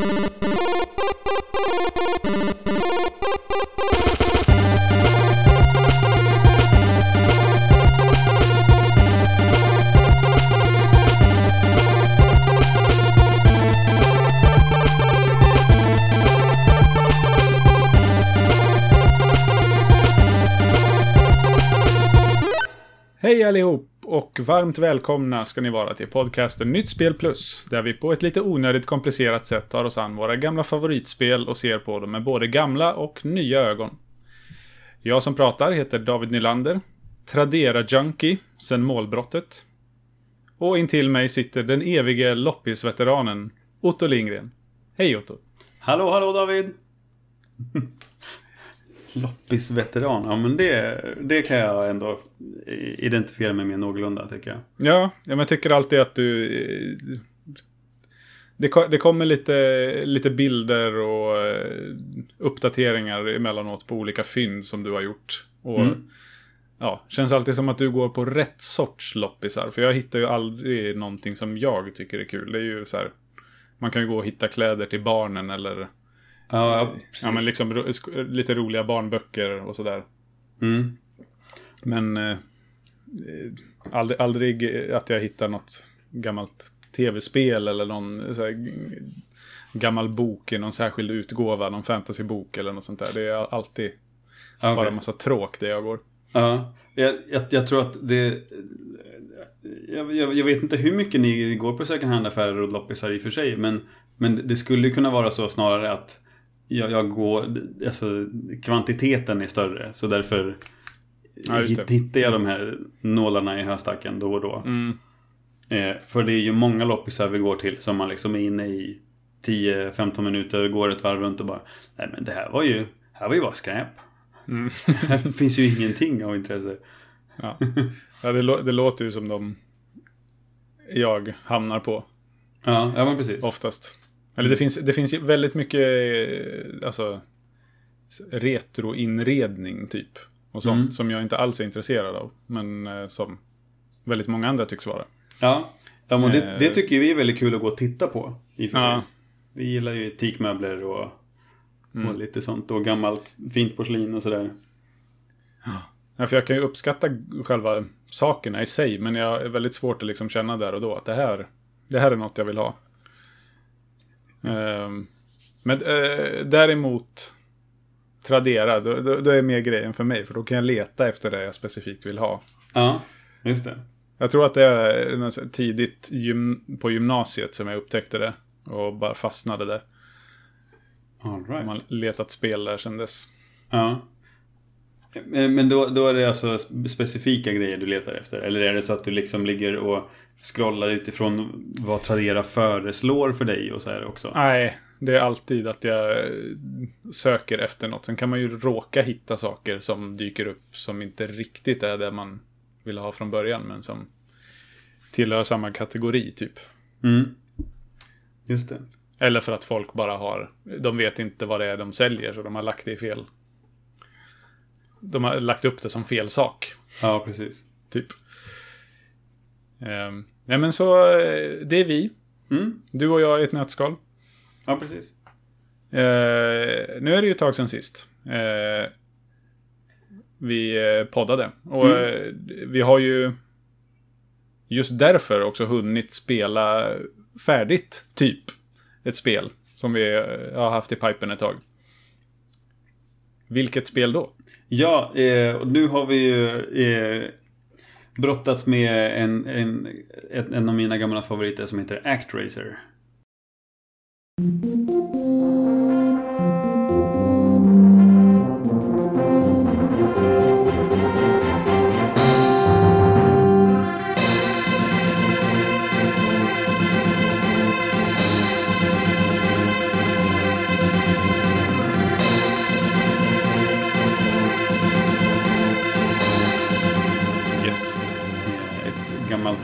Hej och varmt välkomna ska ni vara till podcasten Nytt Spel Plus. Där vi på ett lite onödigt komplicerat sätt tar oss an våra gamla favoritspel och ser på dem med både gamla och nya ögon. Jag som pratar heter David Nylander. Tradera Junkie sen målbrottet. Och intill mig sitter den evige loppisveteranen Otto Lindgren. Hej Otto! Hallå, hallå David! Loppisveteran, ja men det, det kan jag ändå identifiera mig med någorlunda tycker jag. Ja, ja men jag tycker alltid att du... eh, Det, det kommer lite, lite bilder och eh, uppdateringar emellanåt på olika fynd som du har gjort. Och Mm. ja, känns alltid som att du går på rätt sorts loppisar. För jag hittar ju aldrig någonting som jag tycker är kul. Det är ju så här... Man kan ju gå och hitta kläder till barnen eller... Ja, ja, precis. Ja, men liksom ro- lite roliga barnböcker och sådär. Mm. Men eh, eh, aldrig, aldrig att jag hittar något gammalt tv-spel eller någon så här, g- gammal bok i någon särskild utgåva, någon fantasybok eller något sånt där. Det är alltid Ja, bara en massa tråk där jag går. Ja, jag, jag, jag tror att det... Jag, jag, vet inte hur mycket ni går på second hand-affärer och loppisar i och för sig. Men, men det skulle kunna vara så snarare att jag, jag går... Alltså kvantiteten är större. Så därför Ja, hittar jag de här nålarna i höstacken då och då. Mm. Eh, för det är ju många loppisar vi går till som man liksom är inne i 10-15 minuter, går ett varv runt och bara Nej men det här var ju, här var ju bara skräp. Mm. Här finns ju ingenting av intresse. Ja, ja det, det låter ju som de jag hamnar på Ja, ja men precis. oftast. Eller det finns, det finns väldigt mycket eh, alltså, retroinredning typ. Och sånt Mm. som jag inte alls är intresserad av. Men eh, som väldigt många andra tycks vara. Ja, ja men det, Eh. det tycker vi är väldigt kul att gå och titta på. I och för Ja. sig. Vi gillar ju teakmöbler och, Mm. och lite sånt. Och gammalt fint porslin och sådär. Ja, för jag kan ju uppskatta själva sakerna i sig. Men jag är väldigt svårt att liksom känna där och då att det här, det här är något jag vill ha. Ehm, men eh, däremot Tradera, då, då, då är mer grejen för mig. För då kan jag leta efter det jag specifikt vill ha. Ja, just det. Jag tror att det är tidigt gym, på gymnasiet som jag upptäckte det. Och bara fastnade där. All right. Man letat spel där sedan dess. Ja. Men men då, då är det alltså specifika grejer du letar efter? Eller är det så att du liksom ligger och scrollar utifrån vad Tradera föreslår för dig och så här också? Nej, det är alltid att jag eh, söker efter något. Sen kan man ju råka hitta saker som dyker upp som inte riktigt är det man vill ha från början, men som tillhör samma kategori typ. Mm. Just det. Eller för att folk bara har, de vet inte vad det är de säljer, så de har lagt det i fel. De har lagt upp det som fel sak, Ja, precis. typ. Ehm, nej men så, eh, det är vi. Mm. Du och jag i ett nötskal. Ja, precis. Eh, nu är det ju ett tag sedan sist. Eh, vi poddade. Och Mm. vi har ju just därför också hunnit spela färdigt, typ, ett spel. Som vi har haft i pipen ett tag. Vilket spel då? Ja, eh, och nu har vi ju eh, brottats med en, en, en, av mina gamla favoriter som heter Actracer. Mm.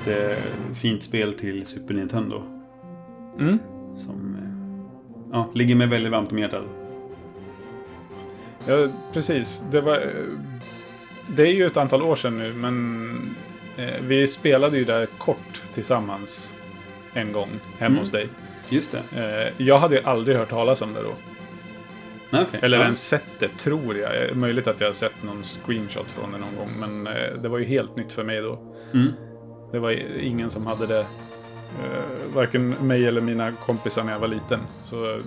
Ett eh, fint spel till Super Nintendo. Mm. Som eh, ja, ligger mig väldigt varmt om hjärtat. Ja, precis. Det var... eh, Det är ju ett antal år sedan nu, men eh, vi spelade ju där kort tillsammans en gång hemma Mm. hos dig. Just det. Eh, jag hade ju aldrig hört talas om det då. Okej. Eller ja. ens sett det, tror jag. Eh, Möjligt att jag har sett någon screenshot från det någon gång, men det var ju helt nytt för mig då. Mm. Det var ingen som hade det. Eh, varken mig eller mina kompisar när jag var liten. Så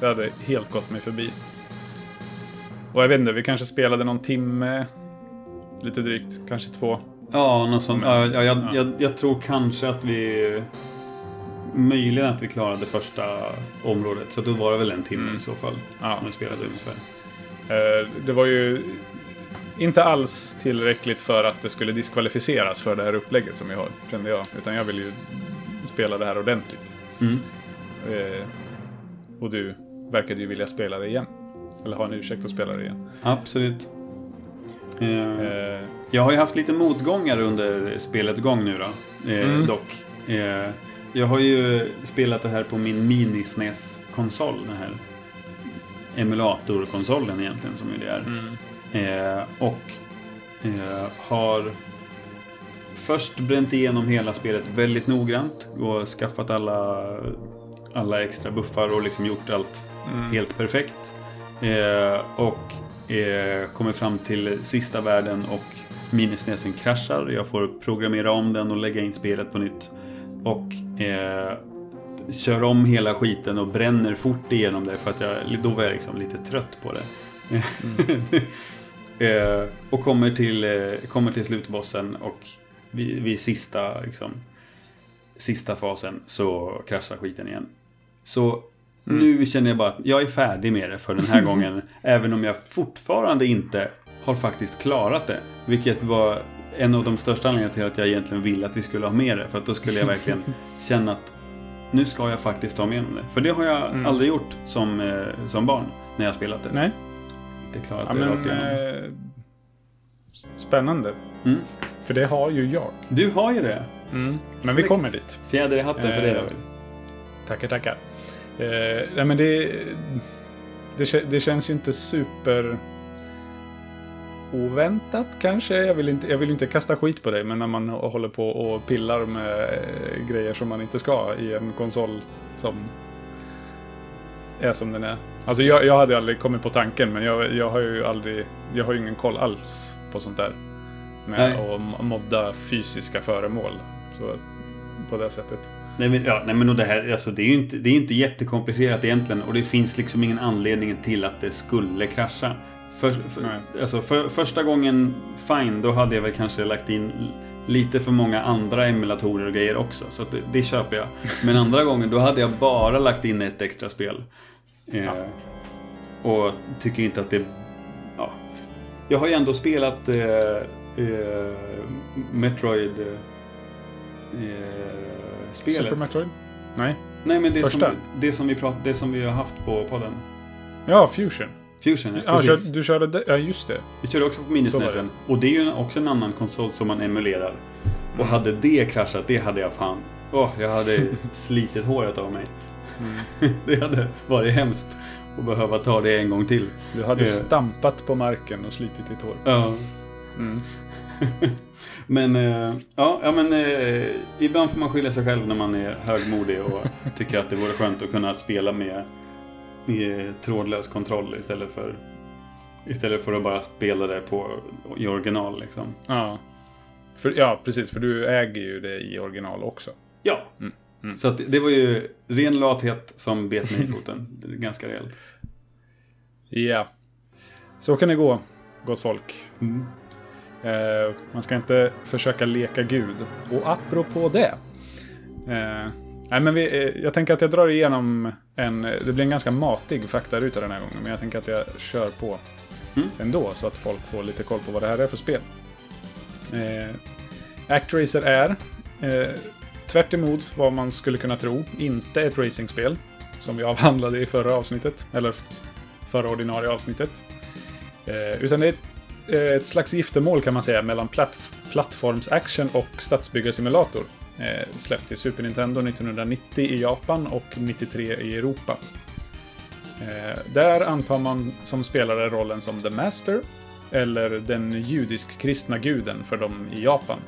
det hade helt gått mig förbi. Och jag vet inte, vi kanske spelade någon timme. Lite drygt, kanske två. Ja, något sånt. Ja, jag, ja. Jag, jag tror kanske att vi... Möjligen att vi klarade första området. Så då var det väl en timme Mm. i så fall. Ja, Om vi spelade precis. ungefär. Eh, Det var ju inte alls tillräckligt för att det skulle diskvalificeras för det här upplägget som vi har, kände jag. Utan jag vill ju spela det här ordentligt. Mm. Eh, Och du verkade ju vilja spela det igen. Eller ha en ursäkt att spela det igen. Absolut. Eh, Eh, Jag har ju haft lite motgångar under spelets gång nu då. Eh, Mm. Dock. Eh, jag har ju spelat det här på min mini-SNES-konsol. Den här emulatorkonsolen egentligen som ju det är. mm, Eh, och eh, har först bränt igenom hela spelet väldigt noggrant och skaffat alla, alla extra buffar och liksom gjort allt mm, helt perfekt. Eh, och eh, kommer fram till sista världen och minisnäsen kraschar. Jag får programmera om den och lägga in spelet på nytt. Och eh, kör om hela skiten och bränner fort igenom det för att jag, då var jag liksom lite trött på det. eh, och kommer till, eh, kommer till slutbossen och vid, vid sista, liksom, sista fasen så kraschar skiten igen. Så nu känner jag bara att jag är färdig med det för den här gången. Även om jag fortfarande inte har faktiskt klarat det. Vilket var en av de största anledningarna till att jag egentligen ville att vi skulle ha med det. För att då skulle jag verkligen känna att nu ska jag faktiskt ta mig igenom det. För det har jag Mm. aldrig gjort som, eh, som barn när jag spelat det. Nej, Inte klarat ja, det men... rakt igenom. Eh, spännande. Mm. För det har ju jag. Du har ju det. Men vi Snyggt. kommer dit. Fjäder i hatten för det Eh, David. Tackar, tackar. Eh, nej, men det, det, det känns ju inte super oväntat kanske. Jag vill, inte, jag vill inte kasta skit på dig, men när man håller på och pillar med eh, grejer som man inte ska i en konsol som är som den är. Alltså jag, jag hade aldrig kommit på tanken, men jag, jag har ju aldrig, jag har ju ingen koll alls på sånt där. Med Nej. att modda fysiska föremål. Så, på det sättet. Nej men, ja, nej, men och det här, alltså, det är ju inte, det är inte jättekomplicerat egentligen och det finns liksom ingen anledning till att det skulle krascha. För, för, alltså, för, första gången, fine, då hade jag väl kanske lagt in lite för många andra emulatorer och grejer också. Så det, det köper jag. Men andra gången, då hade jag bara lagt in ett extra spel. Eh, Ja. Och tycker inte att det... Ja. Jag har ju ändå spelat eh, eh, Metroid... Eh, spelet. Super Metroid? Nej. Nej men det som, det, som vi prat, det som vi har haft på podden. Ja, Fusion. Fusion, Ja, precis. kör, du körde det? Ja, just det. Vi körde också på minisnäsen. Och det är ju också en annan konsol som man emulerar. Och hade det kraschat, det hade jag fan... Åh, jag hade slitit håret av mig. Mm. det hade varit hemskt att behöva ta det en gång till. Du hade Eh. stampat på marken och slitit ditt hår. Ja. Mm. Men, eh, ja, ja, men eh, ibland får man skylla sig själv när man är högmodig och tycker att det vore skönt att kunna spela med, med trådlös kontroll istället för Istället för att bara spela det på, i original liksom. Ja. För, ja, precis. För du äger ju det i original också. Ja. Mm, mm. Så det var ju ren lathet som bet mig i foten. Ganska rejält. Ja. Så kan det gå, gott folk. Mm. Eh, man ska inte försöka leka Gud. Och apropå det. Eh, nej, men vi, eh, jag tänker att jag drar igenom en... Det blir en ganska matig faktaruta den här gången. Men jag tänker att jag kör på Mm. ändå. Så att folk får lite koll på vad det här är för spel. Eh, Actracer är, eh, tvärt emot vad man skulle kunna tro, inte ett racingspel. Som vi avhandlade i förra avsnittet. Eller förra ordinarie avsnittet. Eh, utan det är ett, eh, ett slags giftermål kan man säga mellan platt, plattformsaction och stadsbyggarsimulator. Eh, släppt till Super Nintendo 1990 i Japan och 93 i Europa. Eh, där antar man som spelare rollen som The Master, eller den judisk-kristna guden för dem i Japan.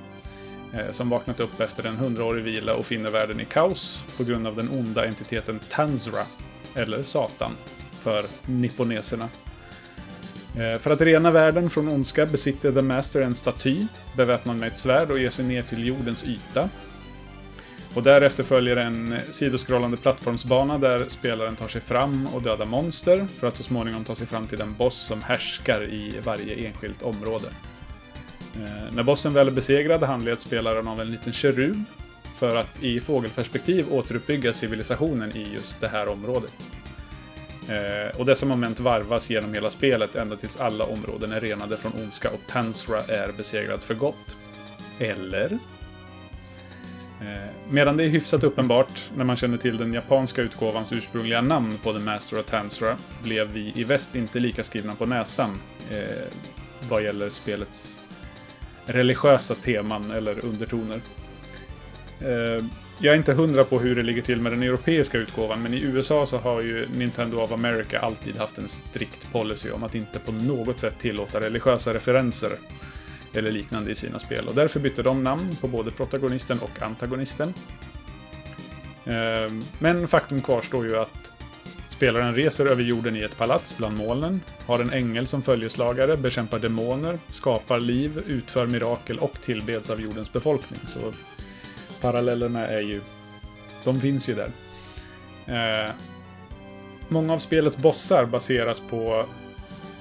Eh, som vaknat upp efter en hundraårig vila och finner världen i kaos på grund av den onda entiteten Tanzra, eller Satan, för nipponeserna. Eh, för att rena världen från ondska besitter The Master en staty, beväpnad med ett svärd och ger sig ner till jordens yta. Och därefter följer en sidoskrollande plattformsbana där spelaren tar sig fram och dödar monster för att så småningom ta sig fram till den boss som härskar i varje enskilt område. Eh, när bossen väl är besegrad handleds spelaren av en liten kerub för att i fågelperspektiv återuppbygga civilisationen i just det här området. Eh, och dessa moment varvas genom hela spelet ända tills alla områden är renade från ondska och Tansra är besegrad för gott. Eller? Eh, medan det är hyfsat uppenbart när man känner till den japanska utgåvans ursprungliga namn på The Master of Tansra blev vi i väst inte lika skrivna på näsan eh, vad gäller spelets religiösa teman eller undertoner. Eh, jag är inte hundra på hur det ligger till med den europeiska utgåvan, men i USA så har ju Nintendo of America alltid haft en strikt policy om att inte på något sätt tillåta religiösa referenser eller liknande i sina spel. Och därför bytte de namn på både protagonisten och antagonisten. Eh, men faktum kvarstår ju att spelaren reser över jorden i ett palats bland molnen, har en ängel som följeslagare, bekämpar demoner, skapar liv, utför mirakel och tillbeds av jordens befolkning. Så parallellerna är ju... De finns ju där. Eh, många av spelets bossar baseras på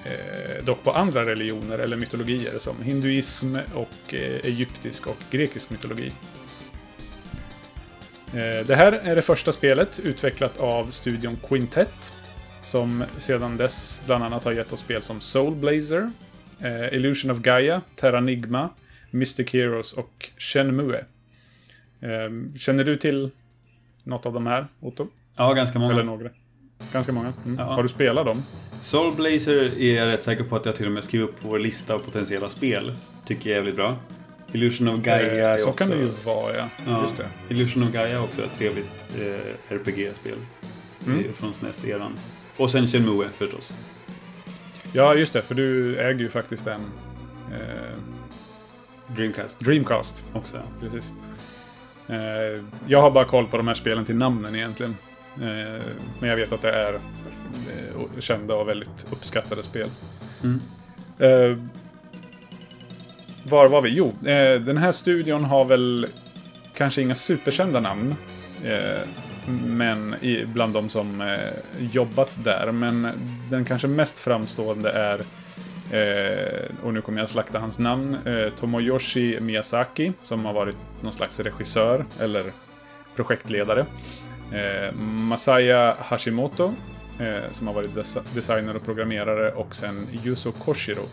eh, dock på andra religioner eller mytologier som hinduism och eh, egyptisk och grekisk mytologi. Eh, det här är det första spelet utvecklat av studion Quintet som sedan dess bland annat har gett oss spel som Soul Blazer, eh, Illusion of Gaia, Terranigma, Mystic Heroes och Shenmue. Eh, känner du till något av de här, Otto? Ja, ganska många. Eller några? Ganska många. Mm. Ja. Har du spelat dem? Soul Blazer är jag rätt säker på att jag till och med skriver upp på vår lista av potentiella spel. Tycker jag är jävligt bra. Illusion of Gaia Eh, så också... kan det ju vara, ja. Ja, Just det. Illusion of Gaia också ett trevligt eh, RPG-spel. Mm. Från SNES-eran. Och sen Shenmue förstås. Ja, just det. För du äger ju faktiskt en eh, Dreamcast Dreamcast. också. Precis. Eh, jag har bara koll på de här spelen till namnen egentligen. Eh, men jag vet att det är eh, kända och väldigt uppskattade spel. Mm. Var var vi? Jo, eh, den här studion har väl kanske inga superkända namn. Eh, men i, bland de som eh, jobbat där. Men den kanske mest framstående är, eh, och nu kommer jag slakta hans namn, eh, Tomoyoshi Miyazaki, som har varit någon slags regissör eller projektledare. Eh, Masaya Hashimoto, eh, som har varit des- designer och programmerare, och sen Yuzo Koshiro,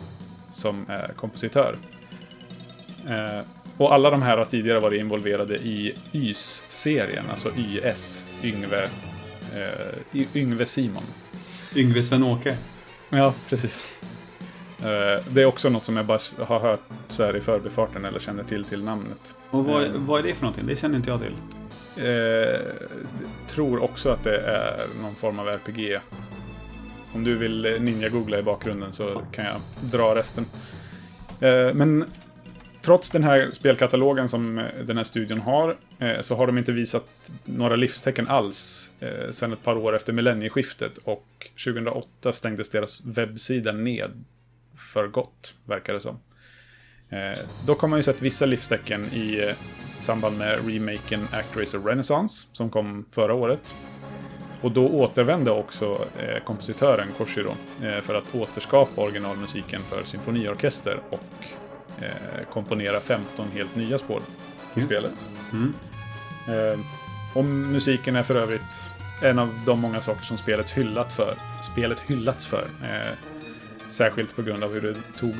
som är kompositör. Eh, och alla de här har tidigare varit involverade i YS-serien, alltså YS, Yngve, eh, Yngve Simon. Yngve Sven-Åke. Ja, precis. Eh, det är också något som jag bara har hört så här i förbifarten eller känner till till namnet. Och vad, vad är det för någonting? Det känner inte jag till. Eh, tror också att det är någon form av RPG. Om du vill ninja-googla i bakgrunden så kan jag dra resten. Eh, men trots den här spelkatalogen som eh, den här studion har eh, så har de inte visat några livstecken alls eh, sen sedan ett par år efter millennieskiftet och 2008 stängdes deras webbsida ned för gott, verkar det som. Dock har man ju sett vissa livstecken i samband med remaken Actraiser Renaissance som kom förra året. Och då återvände också kompositören Koshiro för att återskapa originalmusiken för symfoniorkester och komponera 15 helt nya spår till Just. spelet. Mm. Eh, och musiken är för övrigt en av de många saker som spelet hyllat för. Spelet hyllats för. Eh, särskilt på grund av hur det tog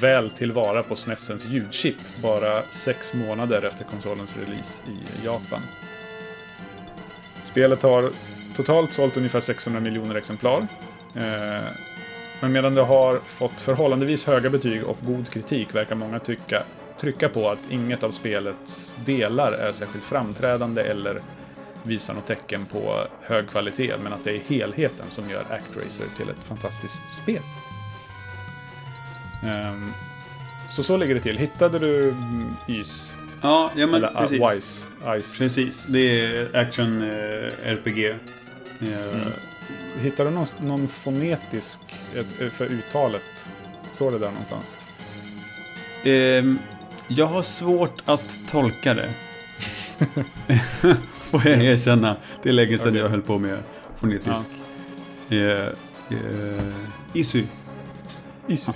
väl tillvara på SNESens ljudchip bara sex månader efter konsolens release i Japan. Spelet har totalt sålt ungefär 600 miljoner exemplar. Men medan det har fått förhållandevis höga betyg och god kritik verkar många tycka, trycka på att inget av spelets delar är särskilt framträdande eller visar något tecken på hög kvalitet, men att det är helheten som gör Actracer till ett fantastiskt spel. Ehm, så så ligger det till. Hittade du mm, YS Ja, ja men Eller precis. uh, Wise. Ice. Precis, det är action eh, RPG. Eh, Mm. Hittar du någon, någon fonetisk för uttalet? Står det där någonstans? ehm, jag har svårt att tolka det. Får jag erkänna. Det är länge sedan Okej. jag höll på med fonetisk. Eh, eh, isu. Isu.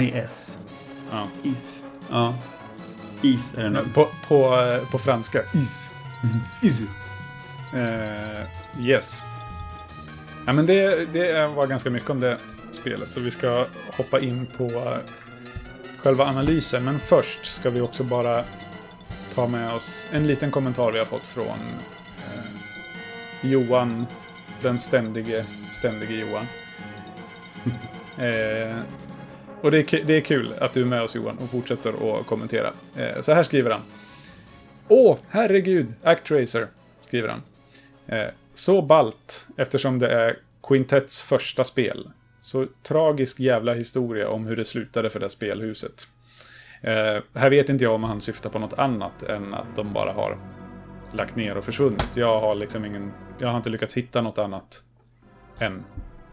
IS. Ja. Is. Ja. Is är det nu. På, på, eh, på franska. Is. Isu. Eh, yes. Ja, men det, det var ganska mycket om det spelet, så vi ska hoppa in på själva analysen. Men först ska vi också bara ta med oss en liten kommentar vi har fått från eh, Johan, den ständige, ständige Johan. eh, och det är, det är kul att du är med oss Johan och fortsätter att kommentera. Eh, så här skriver han. Åh, herregud, Actracer, skriver han. Eh, så balt eftersom det är Quintets första spel. Så tragisk jävla historia om hur det slutade för det spelhuset. Eh, här vet inte jag om han syftar på något annat än att de bara har lagt ner och försvunnit. Jag har liksom ingen... Jag har inte lyckats hitta något annat än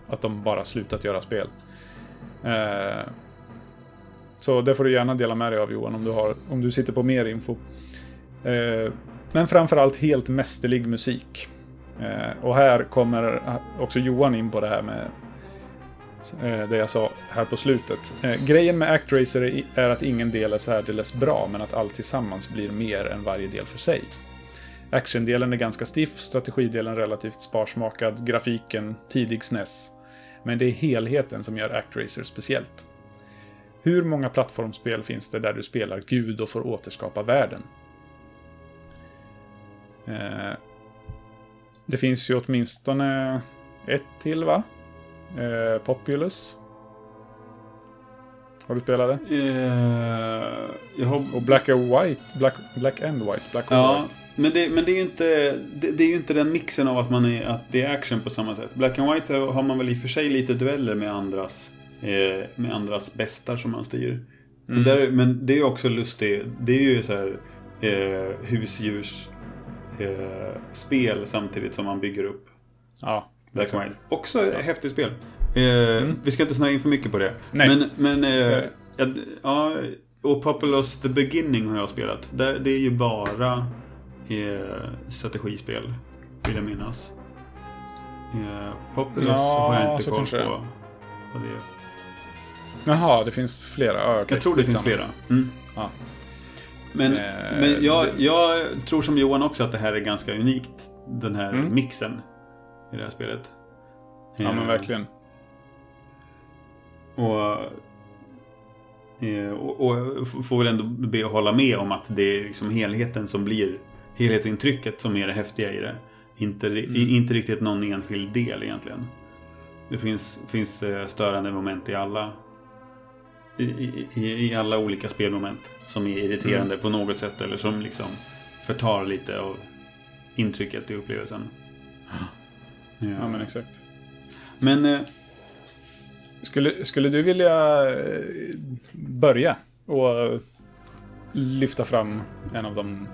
att de bara slutat göra spel. Eh, så det får du gärna dela med dig av Johan om du, har, om du sitter på mer info. Eh, men framförallt helt mästerlig musik. Eh, och här kommer också Johan in på det här med eh, det jag sa här på slutet. Eh, grejen med Actracer är- är att ingen del är särdeles bra, men att allt tillsammans blir mer än varje del för sig. Actiondelen är ganska stiff, strategidelen relativt sparsmakad, grafiken tidig SNES. Men det är helheten som gör Actracer speciellt. Hur många plattformsspel finns det där du spelar Gud och får återskapa världen? Eh, det finns ju åtminstone ett till va? Eh, Populous. Har du spelat det? Eh, jag har... Och Black and White. Black, Black and White. Black and Ja, White. men, det, men det är ju inte, det, det är ju inte den mixen av att, man är, att det är action på samma sätt. Black and White har man väl i och för sig lite dueller med andras, eh, med andras bästar som man styr. Men, Mm. där, men det är ju också lustigt. Det är ju så här eh, husdjurs eh, spel samtidigt som man bygger upp Ja, exakt. White. Också ett häftigt spel. Eh, Vi ska inte snöa in för mycket på det. Nej. Men, men eh, Eh. ja, ja, och Populous The Beginning har jag spelat. Det, det är ju bara eh, strategispel, vill jag minnas. Eh, Populous Ja, har jag inte koll på. Det. Jaha, det finns flera. Ja, okej. Jag tror det finns Skitsamma. flera. Mm. Ja. Men, Eh, men jag, jag tror som Johan också att det här är ganska unikt. Den här Mm. mixen i det här spelet. Ja, Eh, men verkligen. Och, eh, och, och får väl ändå be att hålla med om att det är liksom helheten som blir helhetsintrycket som är det häftiga i det. Inte, Mm. inte riktigt någon enskild del egentligen. Det finns, finns eh, störande moment i alla i, i, alla olika spelmoment som är irriterande på något sätt eller som liksom förtar lite av intrycket i upplevelsen. Ja, men exakt. men eh, Skulle, skulle du vilja eh, börja och lyfta fram en av de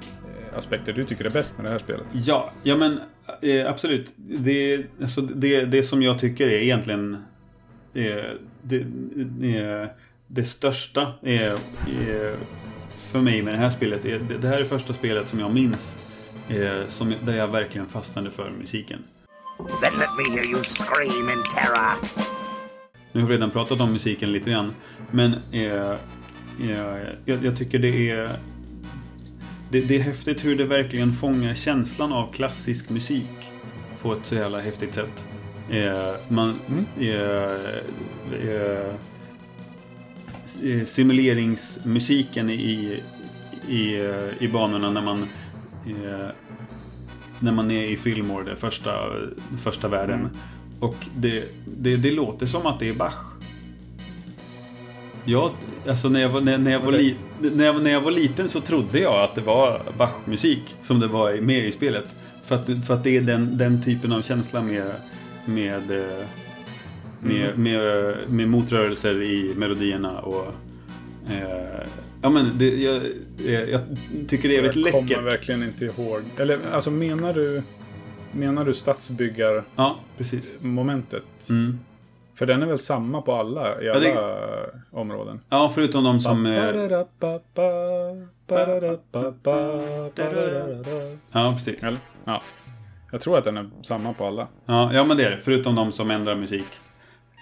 eh, aspekter du tycker är bäst med det här spelet? Ja, ja men eh, absolut. Det, alltså, det, det som jag tycker är egentligen eh, det, det, det största är, är för mig med det här spelet. Är, det, här är första spelet som jag minns eh, som, där jag verkligen fastnade för musiken. Then let me hear you scream in terror. Nu har vi redan pratat om musiken lite grann. Men eh, eh, jag, jag tycker det är... Det, det är häftigt hur det verkligen fångar känslan av klassisk musik på ett så jävla häftigt sätt. Eh, man... Eh, eh, eh, simuleringsmusiken i, i, eh, i banorna när man eh, när man är i Fillmore, den första, första världen. Och det, det, det låter som att det är Bach. Ja, alltså när jag, var, när, när, jag var li, när, jag, när jag var liten så trodde jag att det var Bach-musik som det var med i spelet. För att, för att det är den, den typen av känsla med, med, eh, med, med, med motrörelser i melodierna och Eh, ja men det, jag, jag, jag tycker det är väldigt jag kommer läckert. verkligen inte ihåg. Eller alltså menar du... Menar du stadsbyggarmomentet? Ja, precis. Mm. För den är väl samma på alla, i alla det- områden? Ja, förutom de som... Eh, ja, precis. Eller? Ja. Jag tror att den är samma på alla. Ja, ja, men det är det. Förutom de som ändrar musik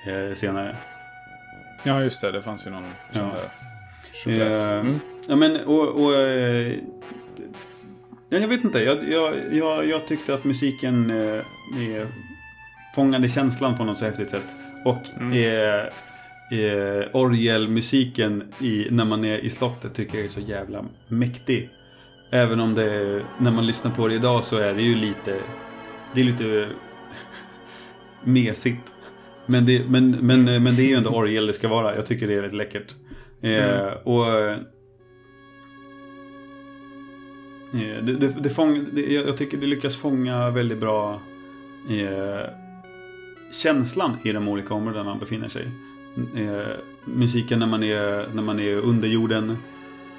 eh, senare. Ja, just det. Det fanns ju någon sån Ja. där. Eh, Mm. Ja, men och... och eh, ja, jag vet inte. Jag, jag, jag, jag tyckte att musiken eh, fångade känslan på något så häftigt sätt. Och Mm. eh, orgelmusiken i, när man är i slottet tycker jag är så jävla mäktig. Även om det, när man lyssnar på det idag så är det ju lite, det är lite mesigt. Men det, men, men, men det är ju ändå orgel det ska vara. Jag tycker det är rätt läckert. Eh, Mm. och eh, det, det, det fång, det, jag jag tycker det lyckas fånga väldigt bra eh, känslan i de olika områdena man befinner sig. Eh, musiken när man, är, när man är under jorden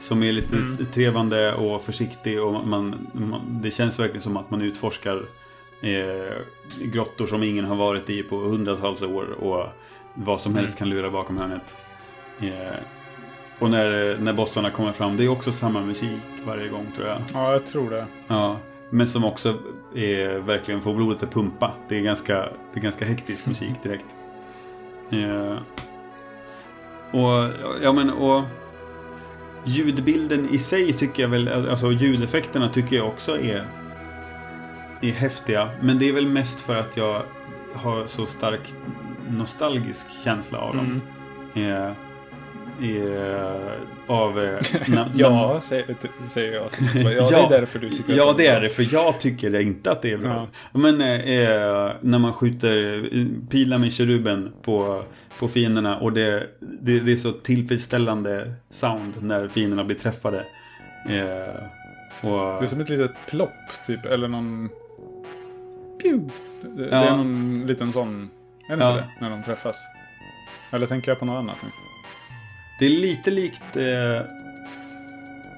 som är lite Mm. trevande och försiktig och man, man, det känns verkligen som att man utforskar eh, grottor som ingen har varit i på hundratals år och vad som helst kan lura bakom hörnet. Eh, och när, när bossarna kommer fram, det är också samma musik varje gång tror jag. Ja, jag tror det. Ja, men som också är, verkligen får blodet att pumpa. Det är ganska, det är ganska hektisk musik direkt. Eh, och, ja men och ljudbilden i sig tycker jag väl, alltså ljudeffekterna tycker jag också är, är häftiga. Men det är väl mest för att jag har så stark nostalgisk känsla av dem. Mm. Eh, eh, av... Eh, na- Ja, säger, säger jag. Ja, det är därför du tycker Ja, det är det. För jag tycker inte att det är bra. Men eh, eh, när man skjuter eh, pilar med keruben på, på fienderna och det, det, det är så tillfredsställande sound när fienderna blir träffade. Och, Det är som ett litet plopp, typ. Eller någon... Pew! Det, det Ja. är någon liten sån... Är det Ja. inte det? När de träffas. Eller tänker jag på något annat nu? Det är lite likt eh,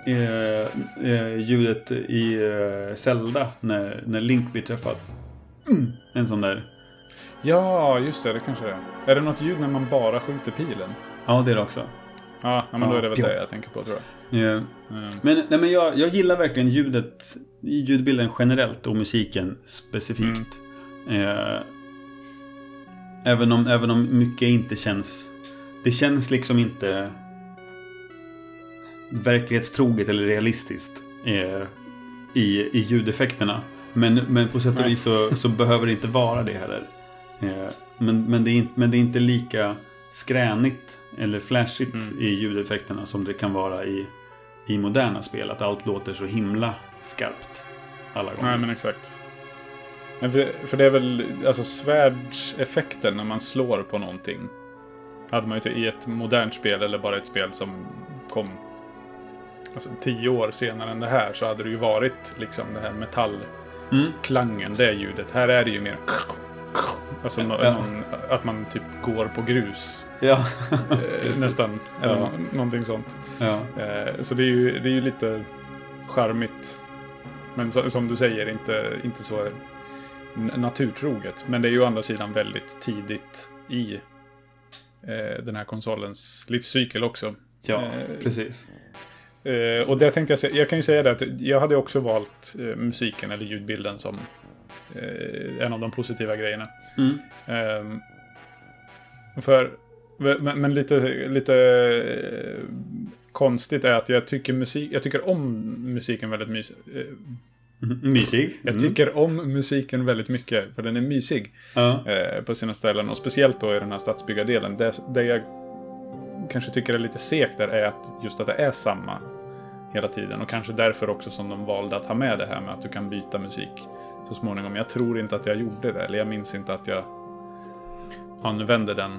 eh, eh, ljudet i eh, Zelda när, när Link blir träffad. Mm. En sån där. Ja, just det. Det kanske det är. Är det något ljud när man bara skjuter pilen? Ja, det är det också. Ja, ja men då är det väl det jag tänker på, tror jag. Eh, Mm. Men, nej, men jag, jag gillar verkligen ljudet, ljudbilden generellt och musiken specifikt. Eh, även, om, även om mycket inte känns... Det känns liksom inte verklighetstroget eller realistiskt eh, i, i ljudeffekterna. Men, men på sätt och Nej. vis så, så behöver det inte vara det heller. Eh, men, men, det är, inte- men det är inte lika skränigt eller flashigt Mm. i ljudeffekterna som det kan vara i, i moderna spel. Att allt låter så himla skarpt alla gånger. Nej, men exakt. För, det är väl, alltså svärdseffekten när man slår på någonting. Hade man ju inte i ett modernt spel eller bara ett spel som kom alltså, tio år senare än det här så hade det ju varit liksom det här metallklangen, Mm. det ljudet. Här är det ju mer Alltså Ja. någon, att man typ går på grus. Ja, Eh, nästan. Ja. nå- någonting sånt. ja. Eh, Så det är ju, det är ju lite charmigt. Men så, som du säger, inte, inte så naturtroget. Men det är ju å andra sidan väldigt tidigt i eh, den här konsolens livscykel också. ja Eh, precis. Eh, och det tänkte jag säga, jag kan ju säga det att jag hade också valt eh, musiken eller ljudbilden som eh, en av de positiva grejerna. Mm. Ehm, för, men, men lite, lite eh, konstigt är att jag tycker, musik, jag tycker om musiken väldigt mysig. Eh, Mm. Mysig. Jag Mm. tycker om musiken väldigt mycket, för den är mysig Ja. eh, på sina ställen. Och speciellt då i den här stadsbyggardelen. Det, det jag kanske tycker är lite segt där är att just att det är samma hela tiden. Och kanske därför också som de valde att ha med det här med att du kan byta musik så småningom. Jag tror inte att jag gjorde det, eller jag minns inte att jag använde den.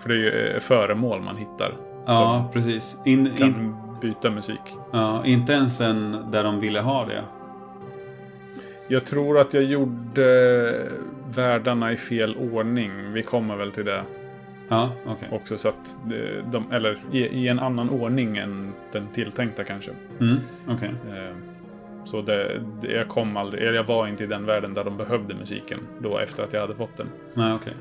För det är ju eh, föremål man hittar ja, precis. In, kan byta musik. ja, inte ens den där de ville ha det. Jag tror att jag gjorde världarna i fel ordning. Vi kommer väl till det. Ja, okej. också. Så att de, eller i, i en annan ordning än den tilltänkta kanske. Mm, okej. Eh, Så det, det, jag kom aldrig, eller jag var inte i den världen där de behövde musiken då efter att jag hade fått den. Nej, okej.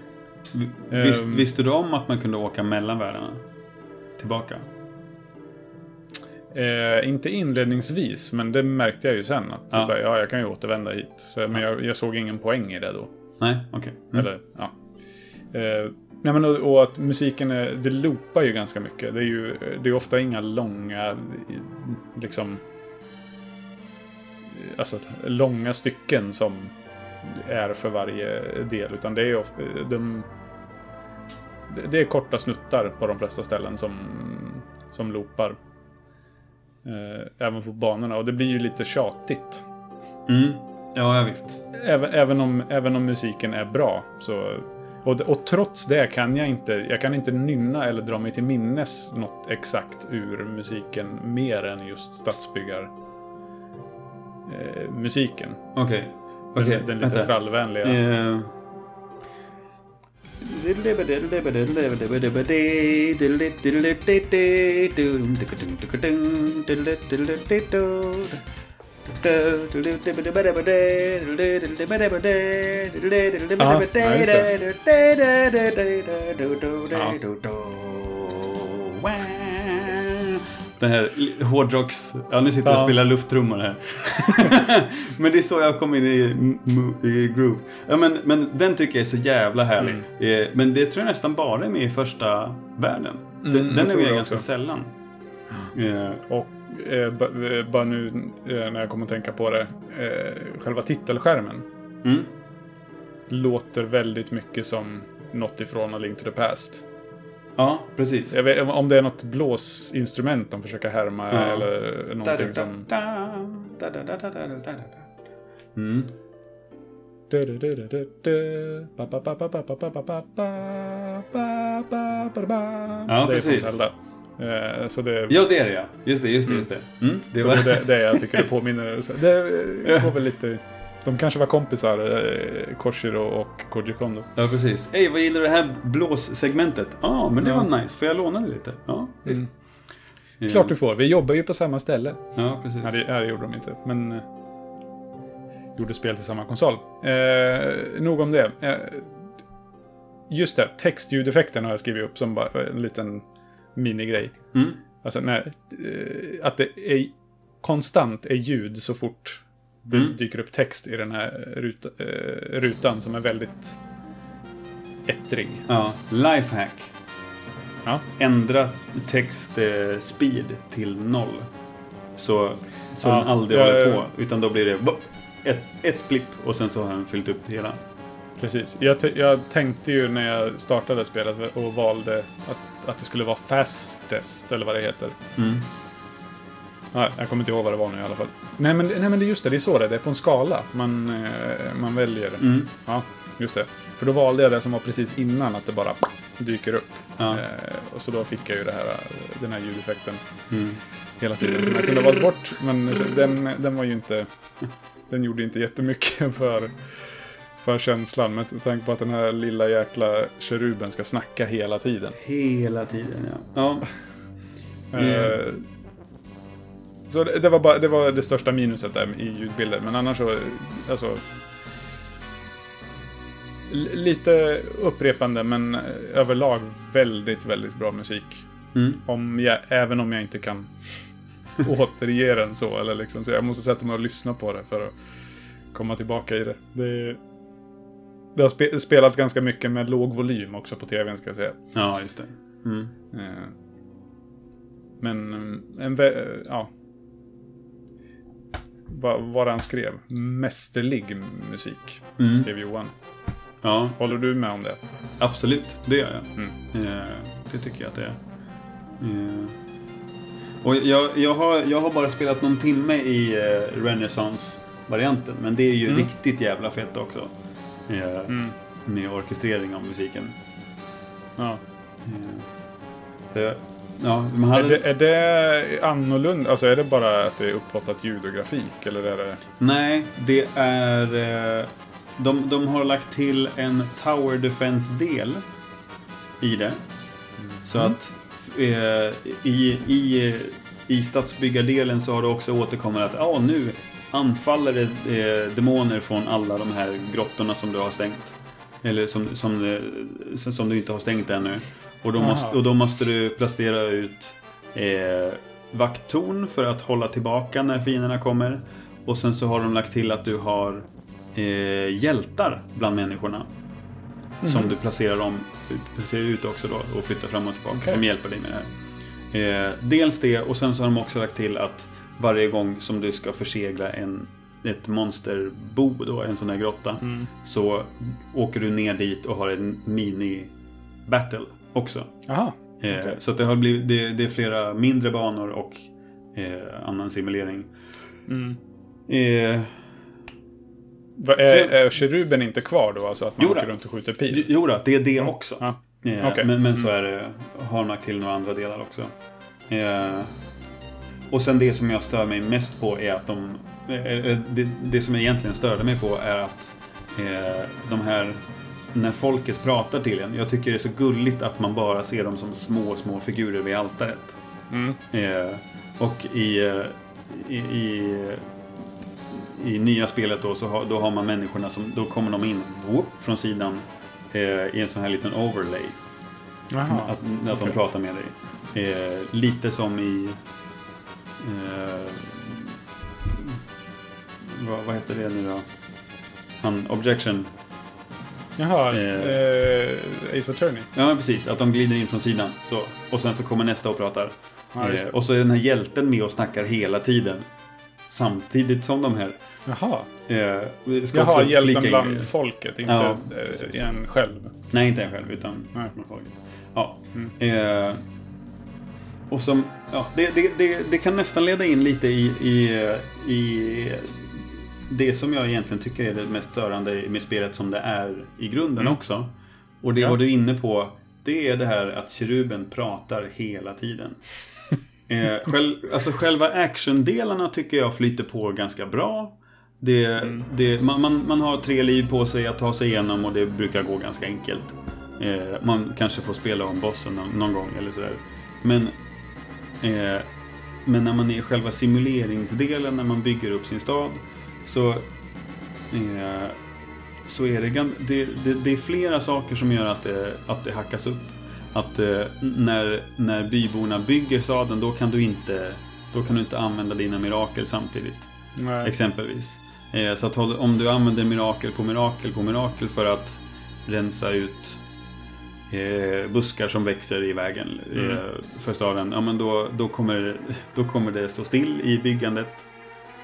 Vi- Vis, Ehm. visste du om att man kunde åka mellan världarna? Tillbaka? Eh, inte inledningsvis, men det märkte jag ju sen. Att Ja. ja. ja, jag kan ju återvända hit. Så, men jag, jag såg ingen poäng i det då. Nej, okej. Mm. Eller, ja. Eh, nej, men och, och att musiken, är, det loopar ju ganska mycket. Det är ju det är ofta inga långa, liksom... Alltså, långa stycken som är för varje del. Utan det är ju of- de, det är korta snuttar på de flesta ställen som, som loopar. Eh, även på banorna. Och det blir ju lite tjatigt. Mm. Ja, visst. Även, även, om, även om musiken är bra. Så, och, och trots det kan jag inte, jag kan inte nynna eller dra mig till minnes något exakt ur musiken mer än just stadsbyggar eh, musiken. Okej. Den, Okej, den lite vänta. trallvänliga. Eh. Den här hårdrocks... Ja, nu sitter jag och spelar lufttrummor här. men det är så jag kom in i, i groove. Ja, men, men den tycker jag är så jävla härlig. Eh, men det tror jag nästan bara är med i första världen. Den, Mm, den är med ganska också. sällan. Eh, Och eh, eh, bara nu eh, när jag kommer att tänka på det. Eh, själva titelskärmen mm. låter väldigt mycket som något ifrån A Link to the Past. Ja, precis. Jag vet, om det är något blåsinstrument de försöker härma Ja. eller någonting som... Mm. Ja, det precis. Zelda. Eh, Så det, Ja, det är det ja. Just det, just det. Just det. Mm. det var... det är det jag tycker det påminner. Det går väl lite... De kanske var kompisar, eh, Koshiro och Koji Kondo. Ja, precis. Hej, vad gillar du det här blåssegmentet? Ja, ah, men det Ja. var nice. För jag lånade lite. Ja, visst. Mm. Eh, Klart du får, vi jobbar ju på samma ställe. Ja, precis. Nej, det, nej, det gjorde de inte. Men eh, gjorde spel till samma konsol. Eh, nog om det. Eh, just det, textljudeffekten har jag skrivit upp som bara en liten minigrej. Mm. Alltså när, eh, att det är konstant är ljud så fort det Mm. dyker upp text i den här ruta, eh, rutan som är väldigt ettrig. Ja, lifehack. Ja. Ändra text eh, speed till noll. Så, så Ja, den aldrig jag- håller på. Utan då blir det ett, ett blipp och sen så har den fyllt upp det hela. Precis. Jag, jag tänkte ju när jag startade spelet och valde att, att det skulle vara fastest, eller vad det heter. Mm. Nej, jag kommer inte ihåg vad det var nu i alla fall. Nej, men, nej, men det är just det. Det är så det. Det är på en skala man, eh, man väljer. Mm. Ja, just det. För då valde jag det som var precis innan att det bara dyker upp. Ja. Eh, och så då fick jag ju det här, den här ljudeffekten Mm. hela tiden som jag kunde ha valt bort. Men den, den var ju inte... Den gjorde inte jättemycket för, för känslan. Med tanke på att den här lilla jäkla keruben ska snacka hela tiden. Hela tiden, ja. ja. Mm. Så det, det, var bara, det var det största minuset där i ljudbilder. Men annars så, alltså... Lite upprepande men överlag väldigt, väldigt bra musik. Mm. Om jag, även om jag inte kan återge den så. Eller liksom, så jag måste sätta mig och lyssna på det för att komma tillbaka i det. Det, det har spe, spelat ganska mycket med låg volym också på tvn ska jag säga. Ja, just det. Mm. Eh, Men eh, en ja. Vad han skrev. Mästerlig musik. Mm. Skrev Johan. Ja, Håller du med om det? absolut. Det gör jag. Mm. Eh, det tycker jag att det är. Eh, och jag, jag, har, jag har bara spelat någon timme i eh, Renaissance-varianten. Men det är ju Mm. riktigt jävla fett också. Eh, Mm. Med orkestrering av musiken. Ja. Eh, så, jag- ja, man Är, hade... det, är det annorlunda? Alltså är det bara att det är upplottat ljud och grafik? Eller är det... Nej, det är... eh, De, de har lagt till en Tower Defense-del. i det. Så att eh, i, i, i stadsbyggardelen så har det också återkommit att ja, nu anfaller det eh, demoner från alla de här grottorna som du har stängt. Eller som, som, som du inte har stängt ännu. Och då, måste, och då måste du placera ut eh, vakttorn för att hålla tillbaka när fienderna kommer. Och sen så har de lagt till att du har eh, hjältar bland människorna. Som du placerar, om, placerar ut också då och flyttar fram och tillbaka. Okej. Som hjälper dig med det här. Eh, dels det och sen så har de också lagt till att varje gång som du ska försegla en, ett monsterbo, då, en sån här grotta, Mm. så åker du ner dit och har en mini-battle också. Jaha. Eh, Okej. Så att det, har blivit, det, det är flera mindre banor och eh, annan simulering. Mm. Eh, Va, är, är keruben inte kvar då? Alltså att man Jo då. åker runt och skjuter pil? jo då, det är det också. Ja. Eh. Men, men så är det, har lagt till några andra delar också. Eh, och sen det som jag stör mig mest på är att de... Eh, det, det som jag egentligen störde mig på är att de här... När folket pratar till en. Jag tycker det är så gulligt att man bara ser dem som små, små figurer vid altaret. Mm. Eh, och i, eh, i, i, i nya spelet då så har, då har man människorna som, då kommer de in whoop, från sidan eh, i en sån här liten overlay. Jaha. Att, att de okej. pratar med dig. Eh, lite som i... Eh, vad, vad heter det nu då? Han, Objection. Jaha. Eh. Eh, Ace Attorney. Ja, precis. Att de glider in från sidan. Så. Och sen så kommer nästa och pratar. Ja, Eh, och så är den här hjälten med och snackar hela tiden. Samtidigt som de här. Jaha. Eh, ska Jaha, hjälten bland grejer. folket. Inte Ja, eh, en själv. Nej, inte en själv, utan Nej. med folket. Ja. Mm. Eh, och som, ja, det, det, det, det kan nästan leda in lite i, i, i det som jag egentligen tycker är det mest störande med spelet som det är i grunden Mm. också. Och det Ja. var du inne på, det är det här att keruben pratar hela tiden. Eh, själv, alltså själva actiondelarna tycker jag flyter på ganska bra. Det, Mm. det, man, man, man har tre liv på sig att ta sig igenom och det brukar gå ganska enkelt. Eh, man kanske får spela om bossen någon, någon gång eller sådär. Men, eh, men när man är i själva simuleringsdelen, när man bygger upp sin stad, så, eh, så är det, det, det, det är flera saker som gör att det, att det hackas upp. Att eh, när, när byborna bygger staden, då kan du inte, då kan du inte använda dina mirakel samtidigt. Nej. Exempelvis. Eh, så att om du använder mirakel på mirakel på mirakel för att rensa ut eh, buskar som växer i vägen eh, Mm. för staden. Ja, men då, då, kommer, då kommer det stå still i byggandet.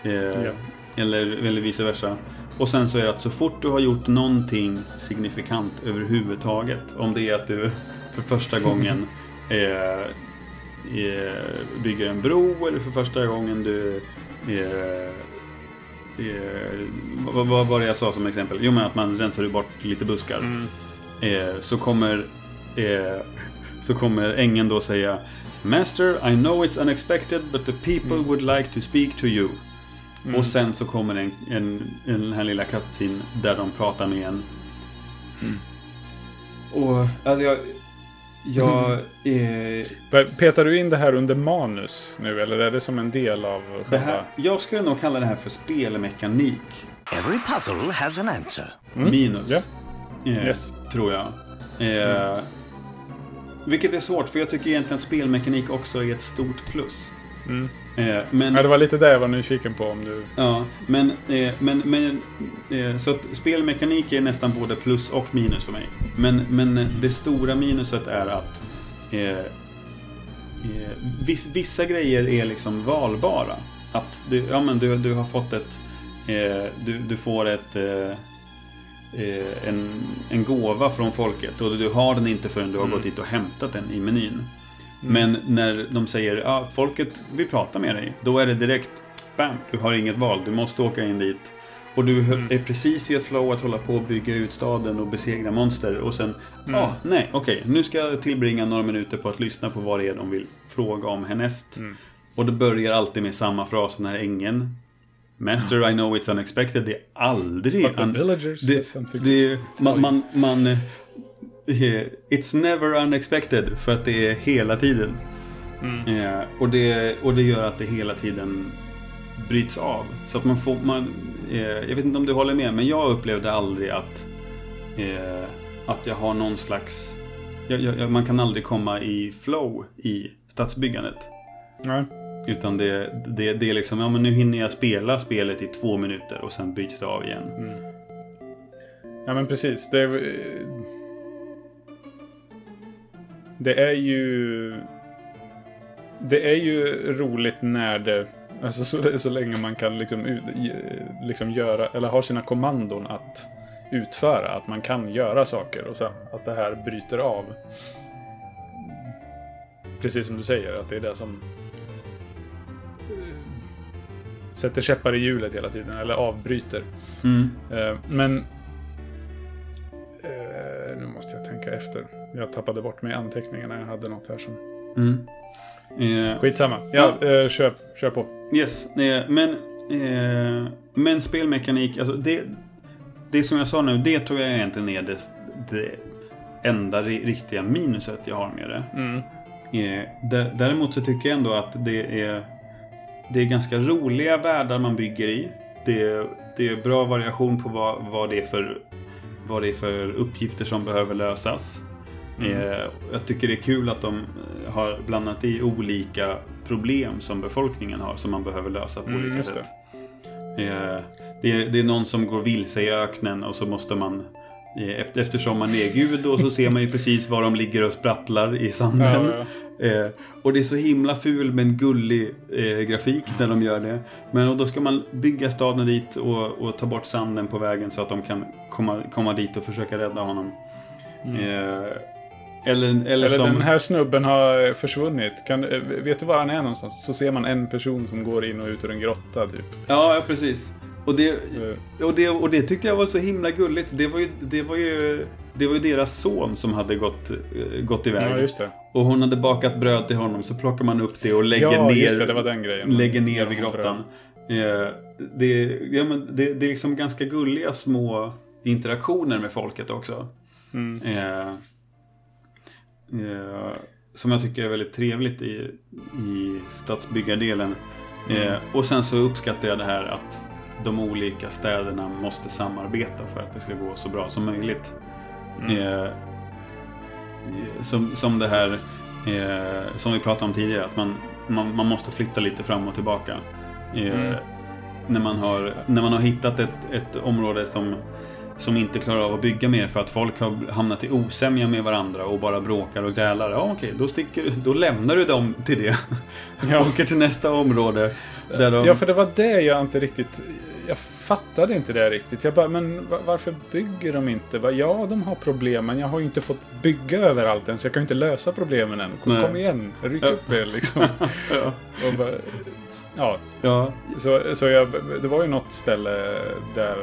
Eh, Ja. Eller, eller vice versa. Och sen så är det att så fort du har gjort någonting signifikant överhuvudtaget. Om det är att du för första gången eh, eh, bygger en bro eller för första gången du eh, eh, vad, vad var det jag sa som exempel? Jo men att man rensar bort lite buskar. Mm. Eh, så kommer eh, så kommer ängeln då säga Master, I know it's unexpected but the people Mm. would like to speak to you. Mm. Och sen så kommer en, en, en, den här lilla cutscene där de pratar med en. Mm. Och alltså jag... Jag... Eh, Va- Petar du in det här under manus nu eller är det som en del av det själva... här, jag skulle nog kalla det här för spelmekanik. Every puzzle has an answer. Minus. Ja. Eh, Yes. Tror jag. Eh, Vilket är svårt för jag tycker egentligen att spelmekanik också är ett stort plus. Mm. Eh, men, Ja, det var lite det jag var nyfiken på om du... ja, men, eh, men, men eh, så att spelmekanik är nästan både plus och minus för mig. Men, men det stora minuset är att viss, vissa grejer är liksom valbara. Att du, ja, men du, du har fått ett... Du, du får ett... En, en gåva från folket och du har den inte förrän du har Mm. gått dit och hämtat den i menyn. Men när de säger ja, folket vill prata med dig, då är det direkt bam, du har inget val, du måste åka in dit. Och du Mm. är precis i ett flow att hålla på och bygga ut staden och besegra monster och sen, Mm. nej, okej, nu ska jag tillbringa några minuter på att lyssna på vad det är de vill fråga om härnäst. Mm. Och det börjar alltid med samma fras, den här ängeln. Master, I know it's unexpected. Det är aldrig... But the villagers det, det, man, man, man, It's never unexpected för att det är hela tiden. Mm. Eh, och, det, och det gör att det hela tiden bryts av. Så att man får, man, eh, jag vet inte om du håller med, men jag upplevde aldrig att, eh, att jag har någon slags, jag, jag, man kan aldrig komma i flow i stadsbyggandet. Nej. Utan det, det, det är liksom, ja men nu hinner jag spela spelet i två minuter och sen bryts det av igen. Ja men precis. Det är, det är ju... Det är ju roligt när det... Alltså så, så länge man kan liksom, liksom göra, eller ha sina kommandon att utföra. Att man kan göra saker och sen att det här bryter av. Precis som du säger, att det är det som eh, sätter käppar i hjulet hela tiden, eller avbryter. Mm. Eh, Men... eh, Nu måste jag tänka efter. Jag tappade bort mig i anteckningarna. Jag hade något här som... Mm. Eh, Skitsamma. Ja, eh, kör, kör på. Yes, eh, men, eh, men spelmekanik, alltså det, det som jag sa nu, det tror jag egentligen är det, det enda ri- riktiga minuset jag har med det. Mm. Eh, dä- däremot så tycker jag ändå att det är, det är ganska roliga världar man bygger i. Det det är bra variation på vad, vad, det är för, vad det är för uppgifter som behöver lösas. Eh, jag tycker det är kul att de eh, har blandat i olika problem som befolkningen har som man behöver lösa på Mm, olika sätt. Eh, det, är, det är någon som går vilse i öknen och så måste man efter- Eftersom man är gud då så ser man ju precis var de ligger och sprattlar i sanden. Ja, ja. Eh, och det är så himla ful men gullig eh, grafik när de gör det. Men och då ska man bygga staden dit och, och ta bort sanden på vägen så att de kan komma, komma dit och försöka rädda honom. Eh, eller, eller, Eller som... den här snubben har försvunnit. Kan, eh, vet du var han är någonstans? Så ser man en person som går in och ut ur en grotta typ. Ja, ja precis. Och det, Eh, och, det, och det tyckte jag var så himla gulligt. Det var ju, det var ju, det var ju deras son som hade gått, eh, gått iväg. Ja, just det. Och hon hade bakat bröd till honom så plockar man upp det och lägger Ja, ner, det, det lägger ner vid grottan. Det, ja, men det, det är liksom ganska gulliga små interaktioner med folket också. Mm. Eh, eh, som jag tycker är väldigt trevligt i, i stadsbyggardelen. Mm. Eh, och sen så uppskattar jag det här att de olika städerna måste samarbeta för att det ska gå så bra som möjligt. Mm. Eh, som, som det här eh, som vi pratade om tidigare, att man, man, man måste flytta lite fram och tillbaka. Eh, Mm. när, man har, när man har hittat ett, ett område som, som inte klarar av att bygga mer för att folk har hamnat i osämja med varandra och bara bråkar och grälar. Ja, okej, då, sticker, då lämnar du dem till det. Ja. Åker till nästa område. Där de, Ja, för det var det jag inte riktigt... Jag fattade inte det riktigt. Jag bara, men va- varför bygger de inte? Ja, de har problem, men jag har ju inte fått bygga överallt än, så jag kan ju inte lösa problemen än. Kom, kom igen, ryck Ja. upp er liksom. ja, bara, ja, ja, så, så jag, det var ju något ställe där...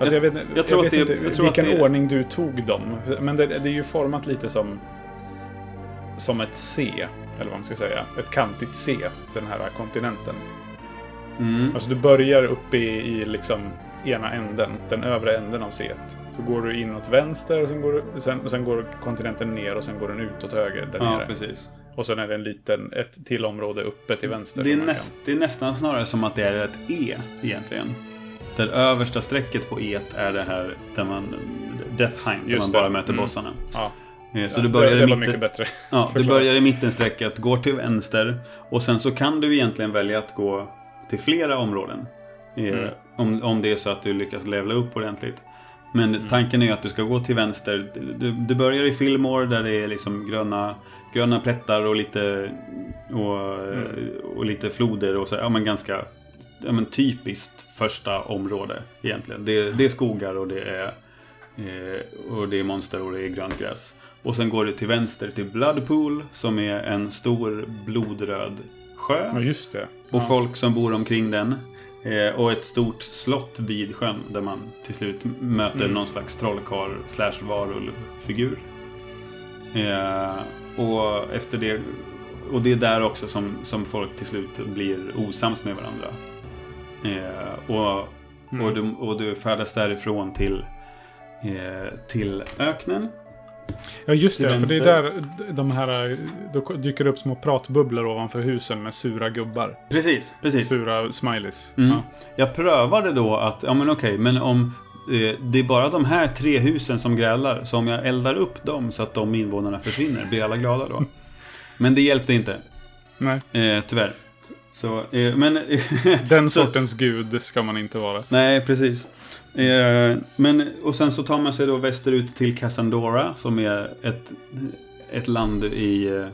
Alltså jag, Jag- vet, jag tror vet att det- inte jag att vilken det- ordning du tog dem. Men det, det är ju format lite som... Som ett C, eller vad man ska säga. Ett kantigt C, den här kontinenten. mm, Alltså du börjar uppe i, i liksom ena änden, den övre änden av C. Så går du in åt vänster och sen går, du, sen, sen går kontinenten ner och sen går den ut åt höger där ja, nere. precis. Och sen är det en liten, ett till område uppe till vänster. Det är, näst, det är nästan snarare som att det är ett E egentligen. Där översta strecket på E är det här där man Deathheim, där man det. bara möter Mm. bossarna. Ja, Eh, Så ja, du börjar det, i det var mitten. mycket bättre. Ja, du börjar i mittenstrecket, går till vänster och sen så kan du egentligen välja att gå till flera områden. Eh, Mm. om, om det är så att du lyckas levla upp ordentligt. Men Mm. tanken är att du ska gå till vänster. Du, du börjar i Fillmore där det är liksom gröna, gröna plättar och lite, och, Mm. och lite floder och så. Ja men ganska ja, men typiskt första område egentligen. Det, det är skogar och det är, eh, och det är monster och det är grönt gräs. Och sen går du till vänster till Bloodpool som är en stor blodröd sjö. Ja, just det. Och ja. folk som bor omkring den. Eh, och ett stort slott vid sjön där man till slut möter Mm. någon slags trollkarl slash varulvfigur. Eh, och efter det och det är där också som, som folk till slut blir osams med varandra. Eh, och, Mm. och, du, och du färdas därifrån till eh, till öknen. Ja, just Till det. För det är vänster. där de här... Då dyker det upp små pratbubblor ovanför husen med sura gubbar. Precis, precis. Sura smileys. Mm. Ja. Jag prövade då att, ja men okej, men om eh, det är bara de här tre husen som grälar, så om jag eldar upp dem så att de invånarna försvinner, blir alla glada då? Men det hjälpte inte, Nej, eh, tyvärr. Så, eh, men... den Så- sortens gud ska man inte vara. Nej, precis. Eh, men, och sen så tar man sig då västerut till Cassandora som är ett, ett land i, eh,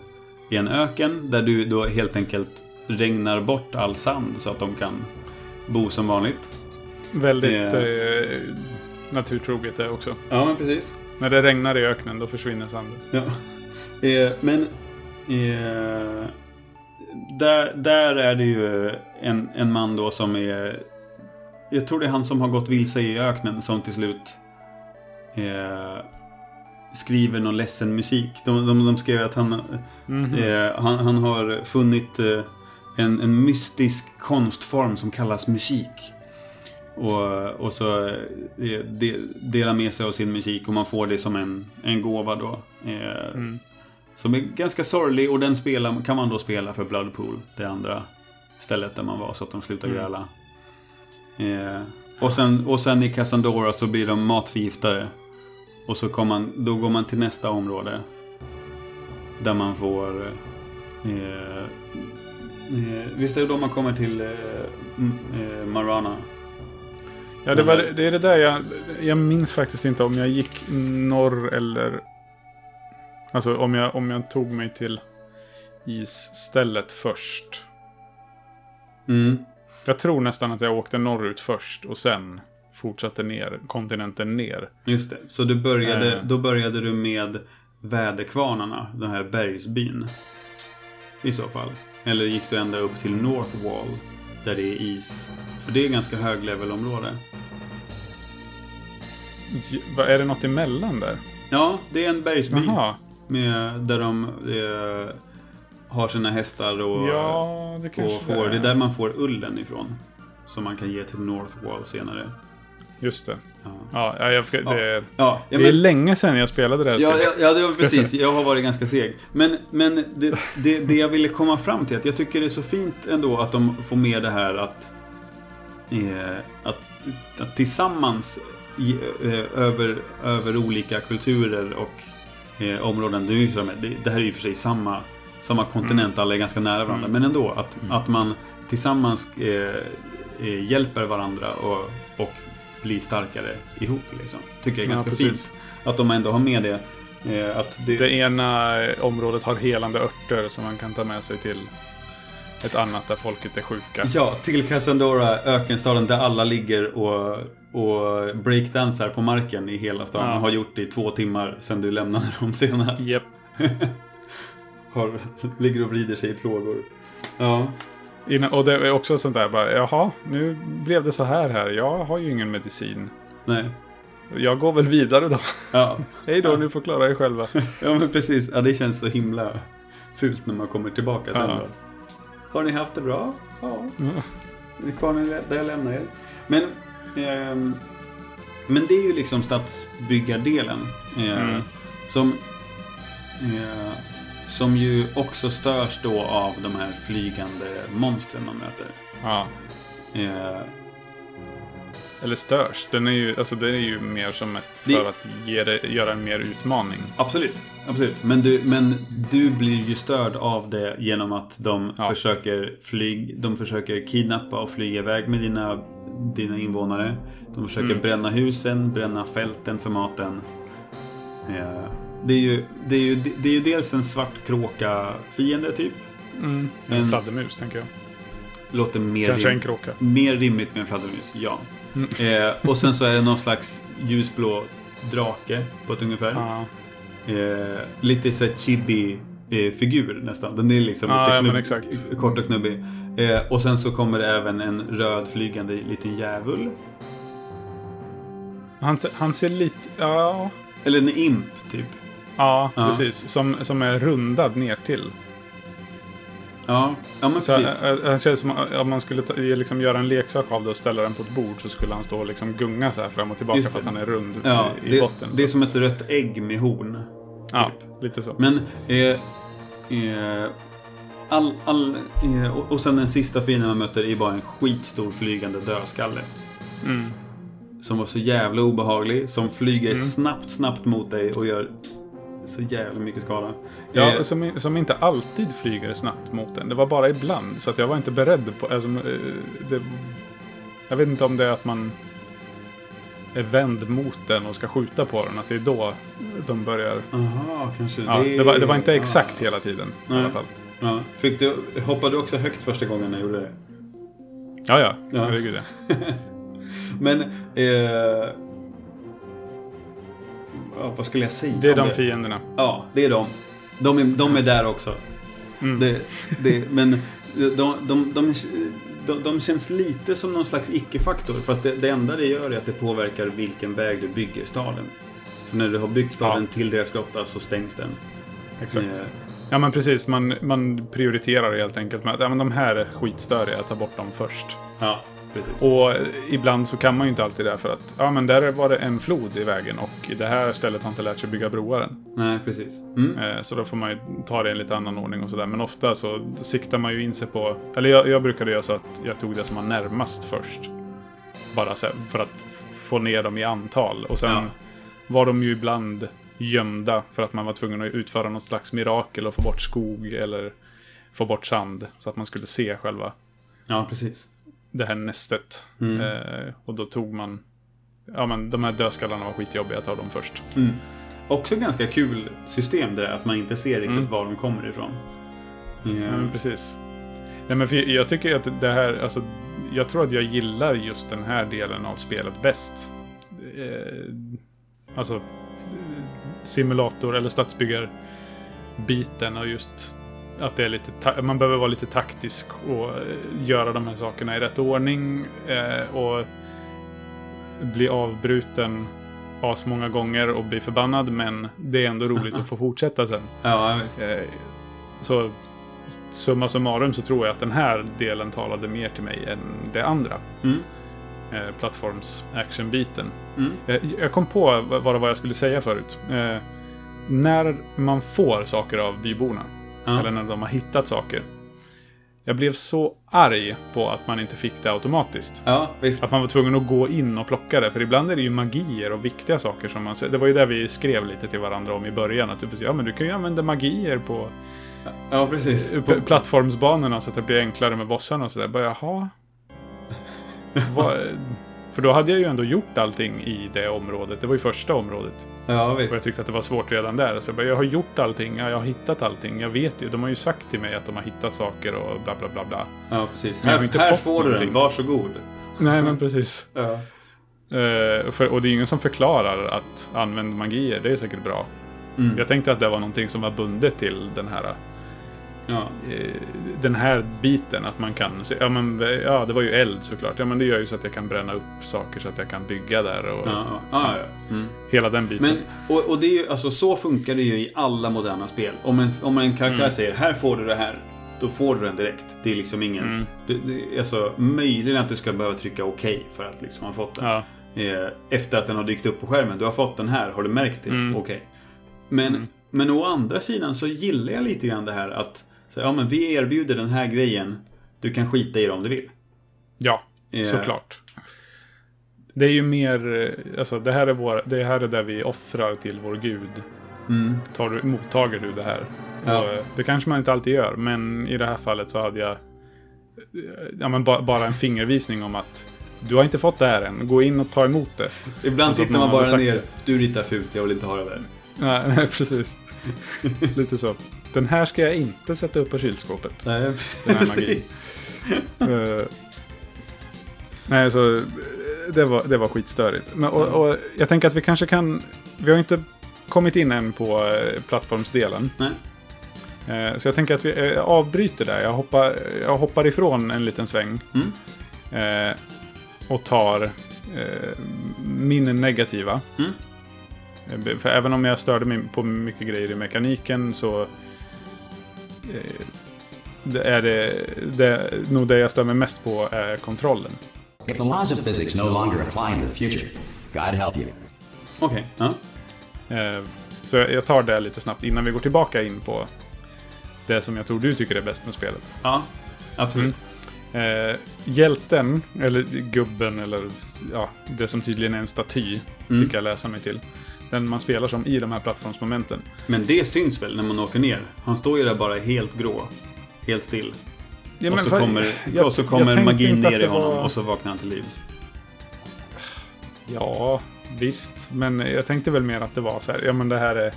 i en öken där du då helt enkelt regnar bort all sand så att de kan bo som vanligt. Väldigt Ja. eh, naturtroget det också. Ja, men precis. När det regnar i öknen då försvinner sanden. Ja. Eh, men eh, där, där är det ju en, en man då som är... Jag tror det är han som har gått vilse i öknen som till slut eh, skriver någon ledsen musik. De, de, de skrev att han, Mhm. eh, han, han har funnit eh, en, en mystisk konstform som kallas musik. Och, och så eh, de, delar med sig av sin musik och man får det som en, en gåva då. Eh, Mm. Som är ganska sorglig och den spelar, kan man då spela för Bloodpool. Det andra stället där man var så att de slutar Mm. gräla. Eh, och, sen, och sen i Cassandora så blir de matförgiftade. Och så kommer man, då går man till nästa område. Där man får... Eh, eh, visst är det då man kommer till eh, eh, Marana? Ja, det, var, det är det där jag... Jag minns faktiskt inte om jag gick norr eller... Alltså om jag, om jag tog mig till isstället först. Mm. Jag tror nästan att jag åkte norrut först och sen fortsatte ner, kontinenten ner. Just det. Så du började, Eh. då började du med väderkvarnarna, den här bergsbyn. I så fall. Eller gick du ända upp till North Wall, där det är is? För det är ganska höglevelområde. Är det något emellan där? Ja, det är en bergsby. Jaha. Med, där de eh, har sina hästar och, Ja, det och får, det är där man får ullen ifrån. Som man kan ge till North Wall senare. Just det. Ja, Ja, ja, jag, det, Ja, ja, ja det är men- länge sedan jag spelade det här Ja, spelet. ja, det var precis. Jag har varit ganska seg. Men, men det, det, det jag ville komma fram till, att jag tycker det är så fint ändå att de får med det här att, eh, att, att tillsammans i, eh, över, över olika kulturer och eh, områden. Det, är ju det, det här är ju för sig samma, samma kontinent, alla är ganska nära varandra. Mm. Men ändå, att, att man tillsammans eh, eh, hjälper varandra och, och blir starkare ihop. Liksom. Tycker jag är Ja, ganska precis. fint. Att de ändå har med det. Eh, att det, Det ena eh, området har helande örter som man kan ta med sig till ett annat där folket är sjuka. Ja, till Cassandora, ökenstaden där alla ligger och, och breakdansar på marken i hela staden. Ja. Har gjort det i två timmar sedan du lämnade dem senast. Japp. Har, ligger och vrider sig i plågor. Ja. Innan- Och det är också sånt där bara, jaha, nu blev det så här här. Jag har ju ingen medicin. Nej. Jag går väl vidare då. Ja. Hej då, ni får klara er själva. ja, men precis. Ja, det känns så himla fult när man kommer tillbaka sen Ja. då. Har ni haft det bra? Ja. Ja. Det är kvar där jag lämnar er. Men, ehm, men det är ju liksom stadsbyggardelen. Eh, Mm. Som, eh, som ju också störs då av de här flygande monstren man möter. ja. Eh, Eller störs. Den är ju, alltså det är ju mer som ett, Det- för att ge det, göra en mer utmaning. absolut. Absolut. Men du, men du blir ju störd av det genom att de Ja. försöker flyg, de försöker kidnappa och flyga iväg med dina, dina invånare. De försöker Mm. bränna husen, bränna fälten för maten. Eh, det, är ju, det, är ju, det är ju dels en svart kråka fiende typ. Mm. En En- fladdermus, tänker jag. Låter mer, Kanske en rim, kråka. mer rimligt med en fladdermus, ja. Mm. Eh, och sen så är det någon slags ljusblå drake på ett ungefär. Ja. Eh, lite så här chibi-figur nästan. Den är liksom Ja, lite ja, knubb, exakt. kort och knubbig. Eh, och sen så kommer det även en röd flygande liten djävul. Han, ser- han ser lite... Ja, Eller en imp, typ. ja, Ja. precis. Som, som är rundad ner till. Ja, ja men Så, precis. äh, äh, han känns som att om man skulle ta, liksom göra en leksak av det och ställa den på ett bord så skulle han stå och liksom gunga så här fram och tillbaka för att han är rund Ja, i, i det, botten. det är som ett rött ägg med horn. Ja, lite så. Men... Eh, eh, all, all, eh, och, och sen den sista fienden man möter är bara en skitstor flygande dödskalle. Mm. Som var så jävla obehaglig. Som flyger Mm. snabbt, snabbt mot dig och gör så jävla mycket skada. Ja, Eh, som, som inte alltid flyger snabbt mot den. Det var bara ibland. Så att jag var inte beredd på... Alltså, eh, det, jag vet inte om det är att man är vänd mot den och ska skjuta på den. Att det är då de börjar... Aha, kanske Ja, det, var, det var inte exakt ah. hela tiden i Nej. alla fall. Ja. Fick du, hoppade du också högt första gången jag gjorde det? Ja, ja. Ja. Herregud, ja. Men... Eh, ja, vad skulle jag säga Det är de fienderna. Ja, det är de. De är, de är där också. Mm. Det, det, men de, de, de, de, de känns lite som någon slags icke-faktor. För att det, det enda det gör är att det påverkar vilken väg du bygger staden. För när du har byggt staden Ja. till deras grotta så stängs den. Exakt. Eh, Ja, men precis. Man, man prioriterar helt enkelt med ja, men de här är skitstöriga. Ta bort dem först. Ja, precis. Och ibland så kan man ju inte alltid det för att ja, men där var det en flod i vägen och i det här stället har inte lärt sig bygga broar än. Nej, precis. Mm. Eh, Så då får man ju ta det i en lite annan ordning och sådär. Men ofta så siktar man ju in sig på... Eller jag, jag brukade göra så att jag tog det som var närmast först. Bara för att få ner dem i antal. Och sen Ja. var de ju ibland gömda för att man var tvungen att utföra något slags mirakel och få bort skog eller få bort sand. Så att man skulle se själva Ja, precis. Det här nästet. Mm. Eh, och då tog man... Ja men de här dödskallarna var skitjobbiga, jag tar dem först. Mm. Också ganska kul system det där att man inte ser riktigt Mm. var de kommer ifrån. Ja, Eh, men precis. Nej, men för jag tycker att det här, alltså, jag tror att jag gillar just den här delen av spelet bäst. Eh, alltså, simulator eller stadsbyggarbiten och just att det är lite, man behöver vara lite taktisk och eh, göra de här sakerna i rätt ordning eh, och bli avbruten as många gånger och bli förbannad men det är ändå roligt att få fortsätta sen. ja. Eh, Så summa summarum så tror jag att den här delen talade mer till mig än det andra. Mm. Eh, plattforms action-biten. Mm. Eh, jag kom på vad vad det var jag skulle säga förut. Eh, när man får saker av byborna, Ja. eller när de har hittat saker. Jag blev så arg på att man inte fick det automatiskt. ja. Att man var tvungen att gå in och plocka det. För ibland är det ju magier och viktiga saker som man ser. Det var ju det vi skrev lite till varandra om i början. Att typ, ja men du kan ju använda magier på Ja, precis. P- plattformsbanorna så att det blir enklare med bossarna och sådär. Bara jaha? Vad- För då hade jag ju ändå gjort allting i det området. Det var ju första området. Ja, Och visst. jag tyckte att det var svårt redan där. Så jag, bara, jag har gjort allting, ja, jag har hittat allting. Jag vet ju, de har ju sagt till mig att de har hittat saker och bla bla bla bla. Ja, precis. Men Här, inte här får du den, någonting. varsågod. Nej men precis. Ja. Eh, för, och det är ingen som förklarar att använd magier, det är säkert bra. Mm. Jag tänkte att det var någonting som var bundet till den här Ja. eh, den här biten att man kan se, ja men ja det var ju eld såklart, ja men det gör ju så att jag kan bränna upp saker så att jag kan bygga där och Ja, ja, ja. Mm. hela den biten. Men, och, och det är ju, alltså så funkar det ju i alla moderna spel. Om en, om en karaktär Mm. säger här får du det här, då får du den direkt. Det är liksom ingen... Mm. Du, det, alltså, möjligen att du ska behöva trycka okej för att liksom ha fått den. ja, Eh, efter att den har dykt upp på skärmen. Du har fått den här, har du märkt det? Mm. Okej. Men, Mm. men å andra sidan så gillar jag lite grann det här att så, ja, men vi erbjuder den här grejen. Du kan skita i det om du vill. ja Eh, såklart. Det är ju mer, eh, alltså det här är, vår, det här är där vi offrar till vår gud. Mm. Tar du, mottager du det här? Ja. Och, eh, det kanske man inte alltid gör, men i det här fallet så hade jag eh, ja, men ba, bara en fingervisning om att du har inte fått det här än, gå in och ta emot det. Ibland tittar man bara ner. Du ritar fult, jag vill inte ha det där. Nej, nej precis. Lite så. Den här ska jag inte sätta upp på kylskåpet. Nej, Den här magin. Eh, nej, så det var, det var skitstörigt. Men, och, och jag tänker att vi kanske kan... Vi har inte kommit in än på eh, plattformsdelen. Nej. Eh, så jag tänker att vi avbryter där. Jag hoppar, jag hoppar ifrån en liten sväng. Mm. Och tar min negativa. Mm. Eh, För även om jag störde mig på mycket grejer i mekaniken så... Eh, det är det, det, nog det jag stör mig mest på är kontrollen. If the laws of physics no longer apply in the future, God help you. Okej, ja. Eh, Så jag tar det lite snabbt innan vi går tillbaka in på det som jag tror du tycker är bäst med spelet. Ja, absolut. Eh, hjälten, eller gubben, eller ja, det som tydligen är en staty, Mm. fick jag läsa mig till. Den man spelar som i de här plattformsmomenten. Men det syns väl när man åker ner? Han står ju där bara helt grå. Helt still. Ja, och, så kommer, jag- och så kommer magin ner i honom var- och så vaknar han till liv. Ja, visst. Men jag tänkte väl mer att det var så här, ja men det här är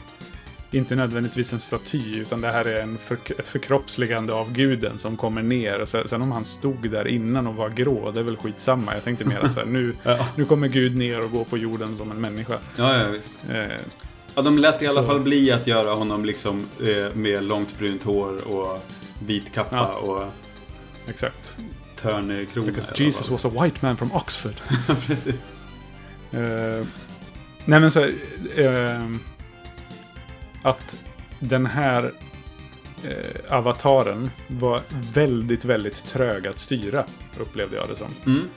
inte nödvändigtvis en staty, utan det här är en för, ett förkroppsligande av guden som kommer ner. Och sen, sen om han stod där innan och var grå, det är väl skitsamma. Jag tänkte mer att så här, nu, Ja. nu kommer Gud ner och går på jorden som en människa. Ja, ja visst. Eh, Ja, de lät i alla Så- fall bli att göra honom liksom eh, med långt brunt hår och vit kappa Ja. och exakt. törnekrona. Because Jesus was a white man from Oxford. Precis. Eh, nej men så eh, Att den här eh, avataren var väldigt, väldigt trög att styra. Upplevde jag det som. Mm.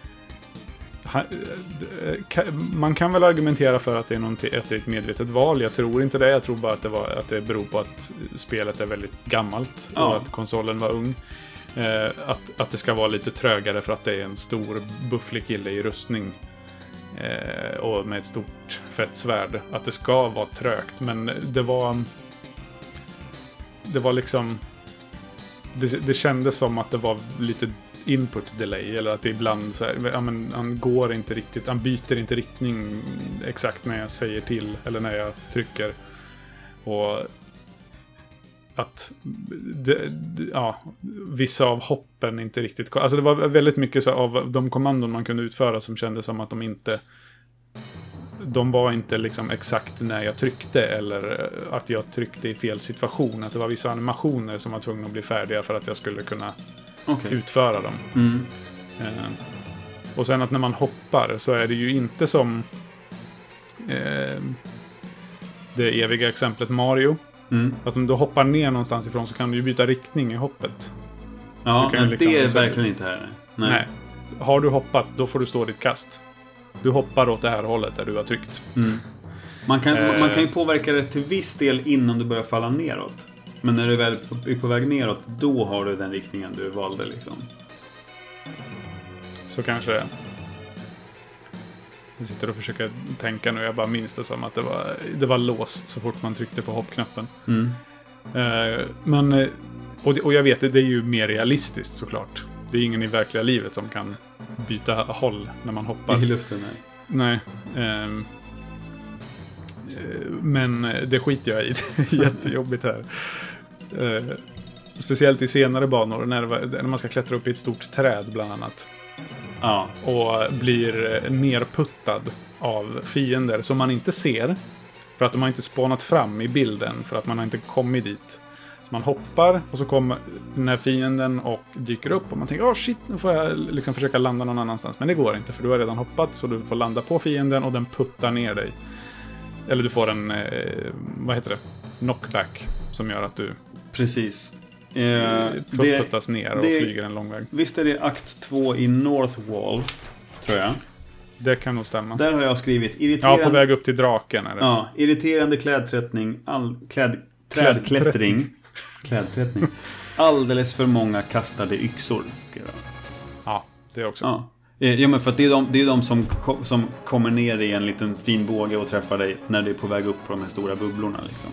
Han, eh, ka- man kan väl argumentera för att det, är någonting- att det är ett medvetet val. Jag tror inte det. Jag tror bara att det, var, att det beror på att spelet är väldigt gammalt. Ja. Och att konsolen var ung. Eh, att, att det ska vara lite trögare för att det är en stor bufflig kille i rustning. Eh, och med ett stort fett svärd. Att det ska vara trögt. Men det var... Det var liksom... Det, det kändes som att det var lite input delay. Eller att det ibland så här, ja, men han går inte riktigt, han byter inte riktning exakt när jag säger till. Eller när jag trycker. Och att det, det- ja, vissa av hoppen inte riktigt... Alltså det var väldigt mycket så av de kommandon man kunde utföra som kändes som att de inte... De var inte liksom exakt när jag tryckte eller att jag tryckte i fel situation. Att det var vissa animationer som var tvungna att bli färdiga för att jag skulle kunna Okej. utföra dem. Mm. Eh, och sen att när man hoppar så är det ju inte som eh, det eviga exemplet Mario. Mm. Att om du hoppar ner någonstans ifrån så kan du ju byta riktning i hoppet. Ja, men liksom- det är verkligen inte här. Nej. Nej. Har du hoppat, då får du stå ditt kast. Du hoppar åt det här hållet där du har tryckt. Mm. Man, kan, Eh. man kan ju påverka det till viss del innan du börjar falla neråt. Men när du väl är på väg neråt, då har du den riktningen du valde liksom. Så kanske... Jag sitter och försöker tänka nu. Jag bara minns det som att det var, det var låst så fort man tryckte på hoppknappen. Mm. Eh, men... eh, Och, och jag vet, det, det är ju mer realistiskt såklart. Det är ingen i verkliga livet som kan byta håll när man hoppar. I luften. Nej. Nej. eh, men det skiter jag i. Det är jättejobbigt här. Eh, speciellt i senare banor när, var, när man ska klättra upp i ett stort träd bland annat. Ja. Och blir nerputtad av fiender som man inte ser. För att de har inte spånat fram i bilden. För att man har inte kommit dit. Så man hoppar och så kommer den här fienden och dyker upp. Och man tänker åh shit, nu får jag liksom försöka landa någon annanstans. Men det går inte för du har redan hoppat. Så du får landa på fienden och den puttar ner dig. Eller du får en, eh, vad heter det? Knockback. Som gör att du Precis. Eh, eh, det, puttas ner och det- flyger en lång väg. visst är det akt 2 i North Wall, tror jag. Det kan nog stämma. Där har jag skrivit Ja, irriterande, på väg upp till draken är det. ja, irriterande klädträttning, all, kläd, trädklättring. Klädträttning. Alldeles för många kastade yxor. Ja, det också. Ja. Eh, Ja men för att det är de, det är de som, som kommer ner i en liten fin båge och träffar dig när du är på väg upp på de här stora bubblorna liksom.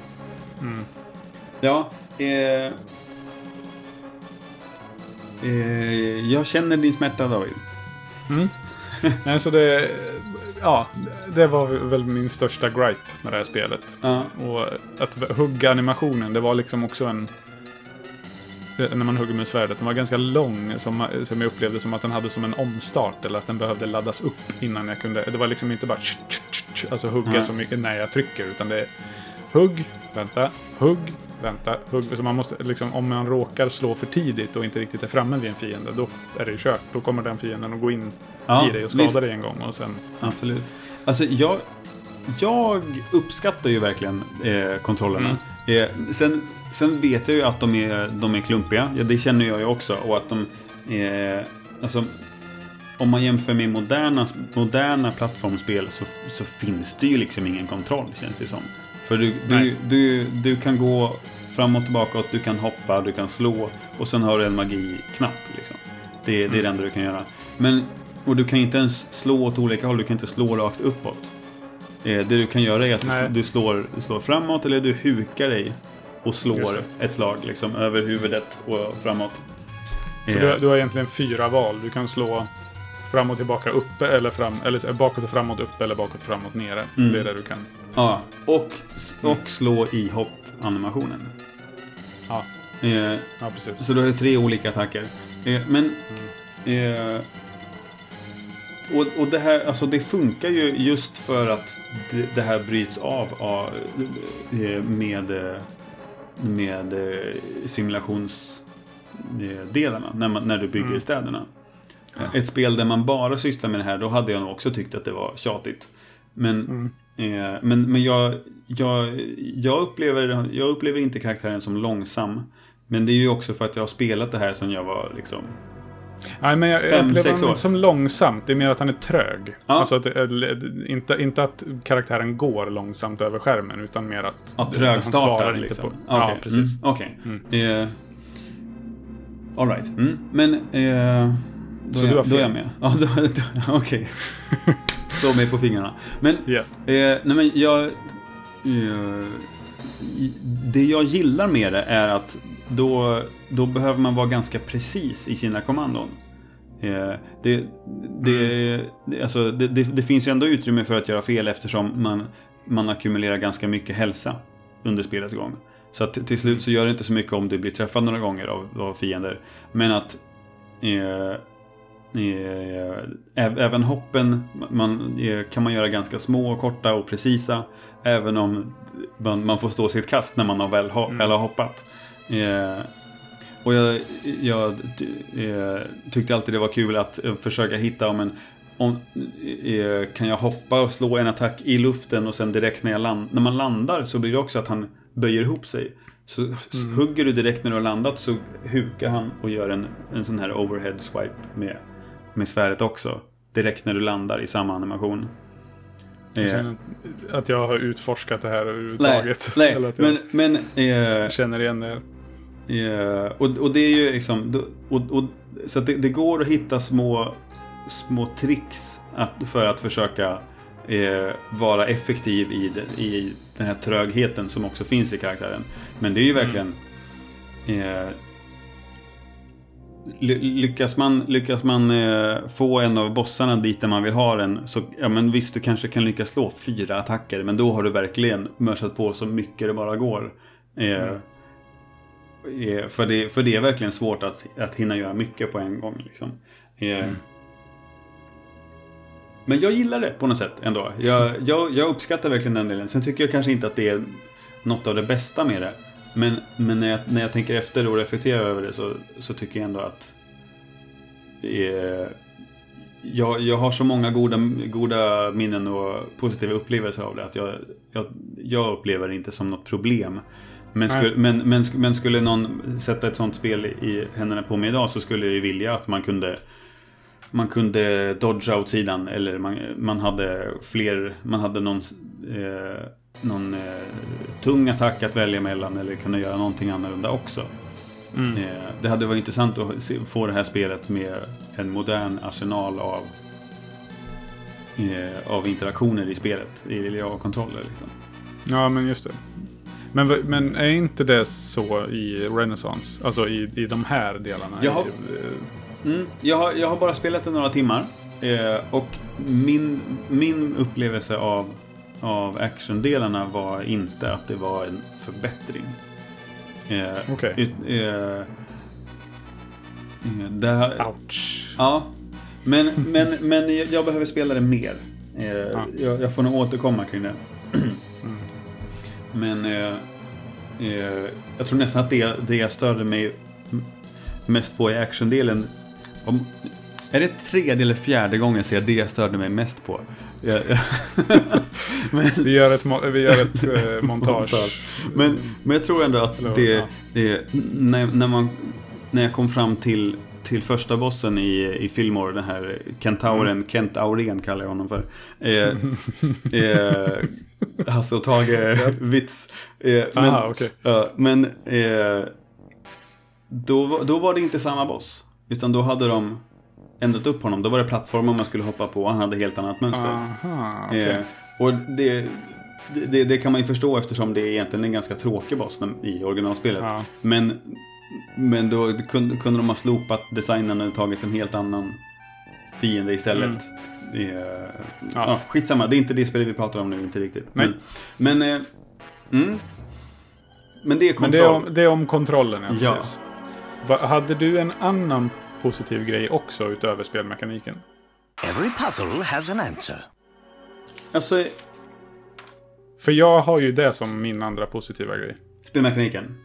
Mm. Ja, eh, eh, jag känner din smärta David. Nej, så det... Ja, det var väl min största gripe med det här spelet. Ja, Och att hugga animationen, det var liksom också en... När man hugger med svärdet, den var ganska lång. Som, som jag upplevde som att den hade som en omstart. Eller att den behövde laddas upp innan jag kunde... Det var liksom inte bara... tsch, tsch, tsch, tsch, Alltså hugga Nej. så mycket när jag trycker. Utan det är hugg, vänta, hugg, vänta, hugg. Så man måste liksom, om man råkar slå för tidigt och inte riktigt är framme vid en fiende, då är det ju kört. Då kommer den fienden att gå in Ja, i dig och skada visst. dig en gång och sen... absolut. Alltså jag, jag uppskattar ju verkligen eh, kontrollerna. Eh, sen, sen vet jag ju att de är, de är klumpiga. Ja, det känner jag ju också. Och att de är... Alltså, om man jämför med moderna, moderna plattformsspel så, så finns det ju liksom ingen kontroll känns det som. För du, du, du, du kan gå framåt och bakåt, du kan hoppa, du kan slå och sen har du en magiknapp. Liksom. Det, det är det enda du kan göra. Men, och du kan inte ens slå åt olika håll, du kan inte slå rakt uppåt. Eh, det du kan göra är att du, du slår, slår framåt eller du hukar dig och slår ett slag liksom, över huvudet och framåt. Så Eh, du, du har egentligen fyra val. Du kan slå fram och tillbaka uppe eller fram, eller bakåt och framåt uppe eller bakåt och framåt nere. Mm. Det är det du kan. Ja, och, och slå i hopp-animationen. Ja, Eh, ja precis. så du har tre olika attacker. Eh, men... Eh, och, och det här, alltså det funkar ju just för att det, det här bryts av, av eh, med, med eh, simulationsdelarna. När, man, när du bygger Mm. städerna. Eh, Ett spel där man bara sysslar med det här, då hade jag nog också tyckt att det var tjatigt. Men, Mm. eh, men, men jag, jag, jag, upplever, jag upplever inte karaktären som långsam. Men det är ju också för att jag har spelat det här sedan jag var liksom... Nej, men jag, Fem, upplever honom inte som långsamt. Det är mer att han är trög. Ja. Alltså att är, inte, inte att karaktären går långsamt över skärmen, utan mer att Ja, han trögstartad svarar inte liksom. på... Okej, Ja, precis. Mm, Okej. Mm. Eh, all right. Mm. Men... Eh, då, Så är, du har då är jag fel? med. Ja, okej. Slå mig på fingrarna. Men... Ja. Eh, nej men jag... Eh, det jag gillar med det är att då, då behöver man vara ganska precis i sina kommandon. Eh, det, det, det, alltså, det, det, det finns ju ändå utrymme för att göra fel eftersom man, man ackumulerar ganska mycket hälsa under spelets gång. Så att till slut så gör det inte så mycket om du blir träffad några gånger av, av fiender. Men att eh, även hoppen man, kan man göra ganska små, korta och precisa. Även om man, man får stå sitt kast när man har väl, ho- har hoppat. Eh, och jag, jag eh, tyckte alltid det var kul att eh, försöka hitta om en om, eh, kan jag hoppa och slå en attack i luften och sen direkt när, jag land, när man landar så blir det också att han böjer ihop sig. Så s- hugger du direkt när du har landat så hukar han och gör en, en sån här overhead swipe med, med svärdet också. Direkt när du landar i samma animation. Jag Eh, känner att jag har utforskat det här nej, överhuvudtaget. nej jag men, men eh, känner igen det. Eh, och, och det är ju liksom... Och, och, så det, det går att hitta små, små tricks att, för att försöka eh, vara effektiv i, i den här trögheten som också finns i karaktären. Men det är ju verkligen... Eh, ly- lyckas man, lyckas man eh, få en av bossarna dit där man vill ha den så ja, men visst, du kanske kan lyckas slå fyra attacker men då har du verkligen mörsat på så mycket det bara går. Eh, Eh, För det, för det är verkligen svårt att, att hinna göra mycket på en gång. Liksom. Eh, Men jag gillar det på något sätt ändå. Jag, jag, jag uppskattar verkligen den delen. Sen tycker jag kanske inte att det är något av det bästa med det. Men, men när, jag, när jag tänker efter och reflekterar över det så, så tycker jag ändå att eh, jag, jag har så många goda, goda minnen och positiva upplevelser av det att jag, jag, jag upplever det inte som något problem. Men, skulle, men, men, men skulle någon sätta ett sånt spel i händerna på mig idag så skulle jag ju vilja att man kunde man kunde dodga åt sidan eller man, man hade fler, man hade någon, eh, någon eh, tung attack att välja mellan eller kunna göra någonting annorlunda också. Mm. Eh, det hade varit intressant att se, få det här spelet med en modern arsenal av eh, av interaktioner i spelet, i av kontroller. Liksom. Ja, men just det. Men, men är inte det så i Renaissance? Alltså i, i de här delarna? Jaha. I, eh, Mm, jag, har, jag har bara spelat det några timmar. Eh, och min, min upplevelse av, av actiondelarna var inte att det var en förbättring. Eh, Okej. ut, eh, eh, där, Ouch. Ja, men, men, men jag, behöver spela det mer. Eh, jag, jag får nog återkomma kring det. Men eh, eh, jag tror nästan att det, det jag störde mig mest på i actiondelen. Är det tredje eller fjärde gången jag säger det jag störde mig mest på? Jag, Vi gör ett, vi gör ett eh, montage. men, men jag tror ändå att det, ja. det när, när, man, när jag kom fram till, till första bossen i, i Fillmore, den här kentauren, Mm. Kent Aurén kallar jag honom för. Eh, eh, Hasse och Tage-vits. Eh, men Aha, okej. ja, men eh, då, då var det inte samma boss. Utan då hade de ändrat upp honom. Då var det plattformar man skulle hoppa på och han hade helt annat mönster. Aha, okej. Eh, och det, det, det kan man ju förstå eftersom det är egentligen en ganska tråkig boss i originalspelet. Ja. Men, men då kunde, kunde de ha slopat designen och tagit en helt annan fiende istället. Det, är- ja. skitsamma, det är inte det spelet vi pratar om nu, inte riktigt. Nej. Men, men, eh, mm. men det är Men det är, om, det är om kontrollen, ja, Ja. precis. Va, hade du en annan positiv grej också utöver spelmekaniken? Every puzzle has an answer. Alltså, För jag har ju det som min andra positiva grej. spelmekaniken.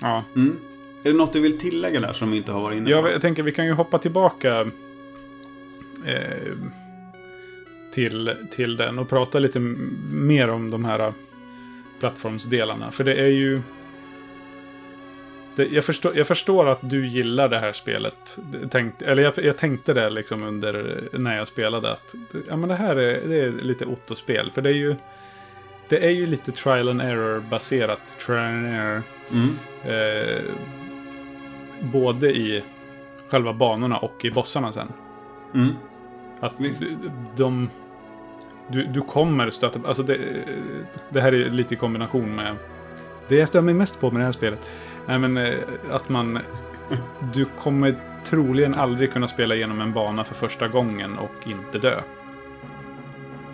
Ja. Mm. Är det något du vill tillägga där som vi inte har varit inne på? Jag, jag tänker vi kan ju hoppa tillbaka eh, till, till den och prata lite mer om de här plattformsdelarna. För det är ju... Det, jag, förstår, jag förstår att du gillar det här spelet. Tänkt, eller jag, jag tänkte det liksom under när jag spelade att ja, men det här är, det är lite Otto-spel. För det är ju det är ju lite trial and error baserat. Trial and error. Mm. Eh, både i själva banorna och i bossarna sen. Mm. Att Visst. de... Du, du kommer stöta... Alltså det, det här är lite i kombination med... Det jag stör mig mest på med det här spelet. Nej men eh, att man... Du kommer troligen aldrig kunna spela igenom en bana för första gången och inte dö.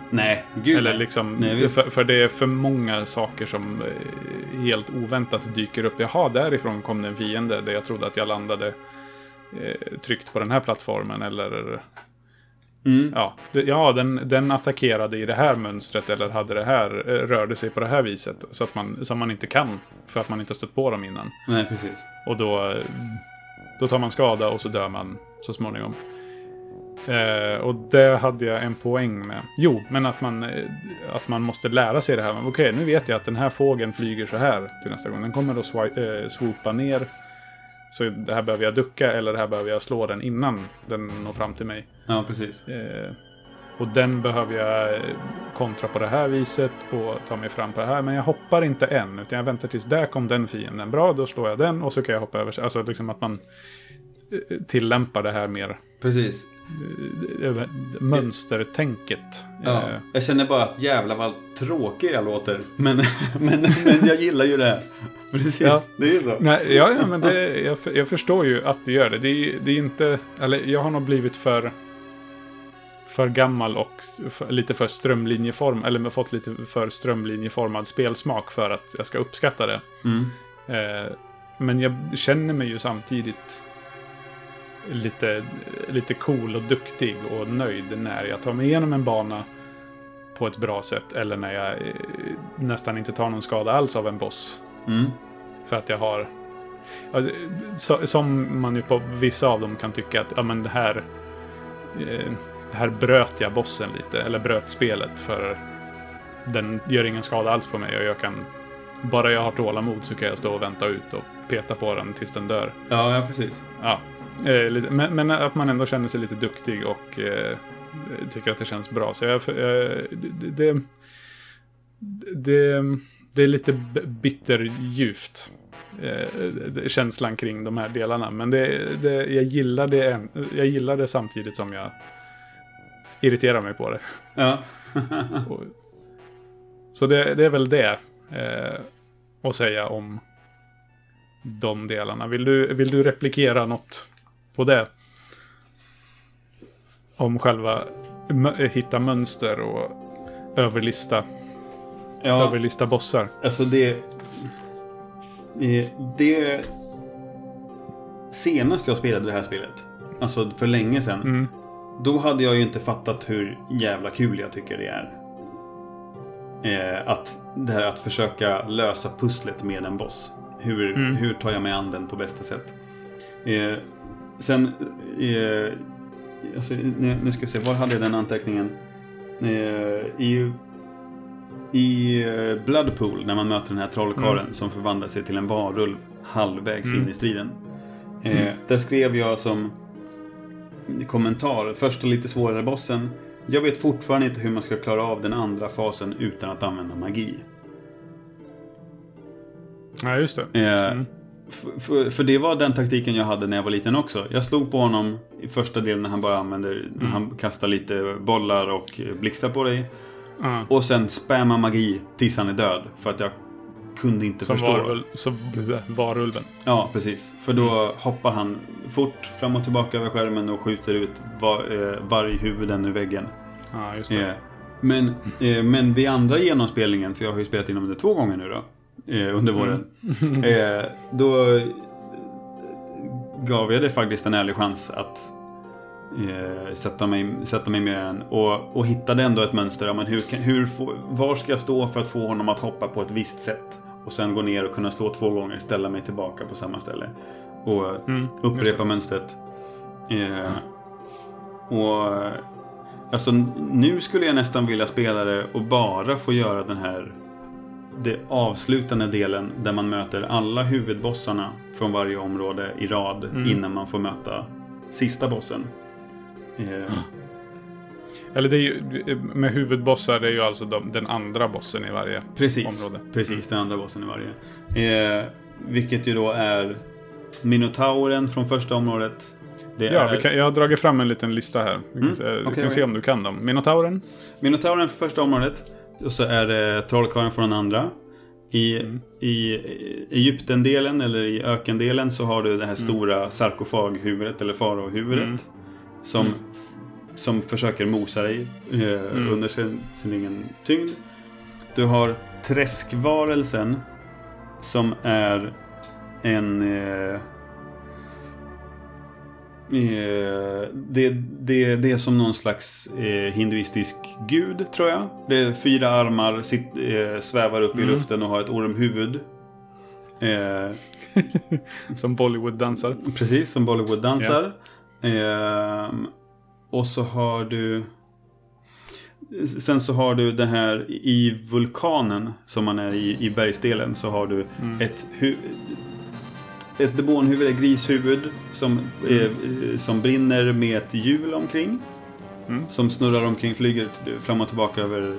Nej, gud Eller liksom, Nej, för, för det är för många saker som eh, helt oväntat dyker upp. Jaha, därifrån kom det en fiende där jag trodde att jag landade eh, tryckt på den här plattformen. Eller Mm. ja, ja den, den attackerade i det här mönstret eller hade det här, eh, rörde sig på det här viset. Så att man, som man inte kan för att man inte stött på dem innan. Nej, precis. Och då, eh, då tar man skada och så dör man så småningom. Eh, och det hade jag en poäng med. Jo, men att man, eh, att man måste lära sig det här. Okej, nu vet jag att den här fågeln flyger så här till nästa gång. Den kommer då swi- eh, swoopa ner. Så det här behöver jag ducka eller det här behöver jag slå den innan den når fram till mig. Ja, precis. Eh, och den behöver jag eh, kontra på det här viset och ta mig fram på det här. Men jag hoppar inte än, utan jag väntar tills där kom den fienden. Bra, då slår jag den och så kan jag hoppa över. Alltså liksom att man eh, tillämpar det här mer Precis. Eh, mönstertänket. Ja, Eh, jag känner bara att jävla vad tråkig jag låter. Men, men, men jag gillar ju det här. Precis, Ja. det är ju så. Nej, ja, ja, men det, jag, jag förstår ju att du gör det. Det är, det är inte... Eller jag har nog blivit för... För gammal och för, lite för strömlinjeform... Eller fått lite för strömlinjeformad spelsmak för att jag ska uppskatta det. Mm. Eh, men jag känner mig ju samtidigt lite, lite cool och duktig och nöjd när jag tar mig igenom en bana på ett bra sätt. Eller när jag eh, nästan inte tar någon skada alls av en boss. Mm. För att jag har... Alltså, så, som man ju på vissa av dem kan tycka att ja, men det här... Eh, här bröt jag bossen lite, eller bröt spelet för den gör ingen skada alls på mig och jag kan... Bara jag har tålamod så kan jag stå och vänta ut och peta på den tills den dör. Ja, ja, precis. Ja. Eh, men, men att man ändå känner sig lite duktig och eh, tycker att det känns bra. Så jag, det, det, det, är lite bitterljuvt. Eh, känslan kring de här delarna. Men det, det, jag, gillar det, en- jag gillar det samtidigt som jag irriterar mig på det. Ja. Och, så det, det är väl det eh, att säga om de delarna. Vill du, vill du replikera något på det? Om själva hitta mönster och överlista, ja. överlista bossar. Alltså det... Det... Senast jag spelade det här spelet, alltså för länge sedan, Mm. då hade jag ju inte fattat hur jävla kul jag tycker det är. Eh, att det här att försöka lösa pusslet med en boss. Hur, Mm. hur tar jag mig an den på bästa sätt? Eh, sen, eh, alltså, nu, nu ska vi se, var hade jag den anteckningen? Eh, I, i eh, Bloodpool, när man möter den här trollkarlen som förvandlar sig till en varulv halvvägs in i striden. Eh, Där skrev jag som kommentar, första lite svårare bossen. Jag vet fortfarande inte hur man ska klara av den andra fasen utan att använda magi. Ja, just det. Eh, f- för, för det var den taktiken jag hade när jag var liten också. Jag slog på honom i första delen när han bara använder, när han kastar lite bollar och blixtar på dig. Ja. Och sen spamma magi tills han är död. För att jag kunde inte Som förstå. varul, som varulven. Ja, precis. För då hoppar han fort fram och tillbaka över skärmen och skjuter ut var, eh, varghuvuden ur väggen. Ja, just det. Eh, men, eh, men vid andra genomspelningen, för jag har ju spelat igenom det två gånger nu då. Eh, under våren. eh, då gav jag det faktiskt en ärlig chans att eh, sätta, mig, sätta mig med den. Och, och hittade ändå ett mönster. Ja, men hur, hur få, var ska jag stå för att få honom att hoppa på ett visst sätt? Och sen gå ner och kunna slå två gånger, ställa mig tillbaka på samma ställe. Och Mm, upprepa mönstret. Eh, och Alltså nu skulle jag nästan vilja spela det och bara få göra den här det avslutande delen där man möter alla huvudbossarna från varje område i rad innan man får möta sista bossen. Eh, Eller det är ju, med huvudbossar, det är ju alltså de, den andra bossen i varje Precis, område. precis den andra bossen i varje. Eh, vilket ju då är Minotauren från första området. Det Ja, är vi kan, jag har dragit fram en liten lista här. Vi kan, Mm, se, vi okej, kan okej. se om du kan dem. Minotauren. Minotauren för första området. Och så är det Trollkarlen från den andra. I, Mm. i Egypten-delen eller i ökendelen så har du det här Mm. stora sarkofaghuvudet eller faraohuvudet. Som, Mm. som försöker mosa dig eh, under sin, sin egen tyngd. Du har träskvarelsen som är en... Eh, Eh, det, det, det är som någon slags eh, hinduistisk gud, tror jag. Det är fyra armar, sitt, eh, svävar upp i luften och har ett ormhuvud. Eh, Som Bollywood-dansar. precis, som Bollywood dansar. Ehm, och så har du... Sen så har du det här i vulkanen som man är i, i bergsdelen så har du ett hu- ett demonhuvud, ett grishuvud som, eh, som brinner med ett hjul omkring. Mm. Som snurrar omkring, flyger fram och tillbaka över,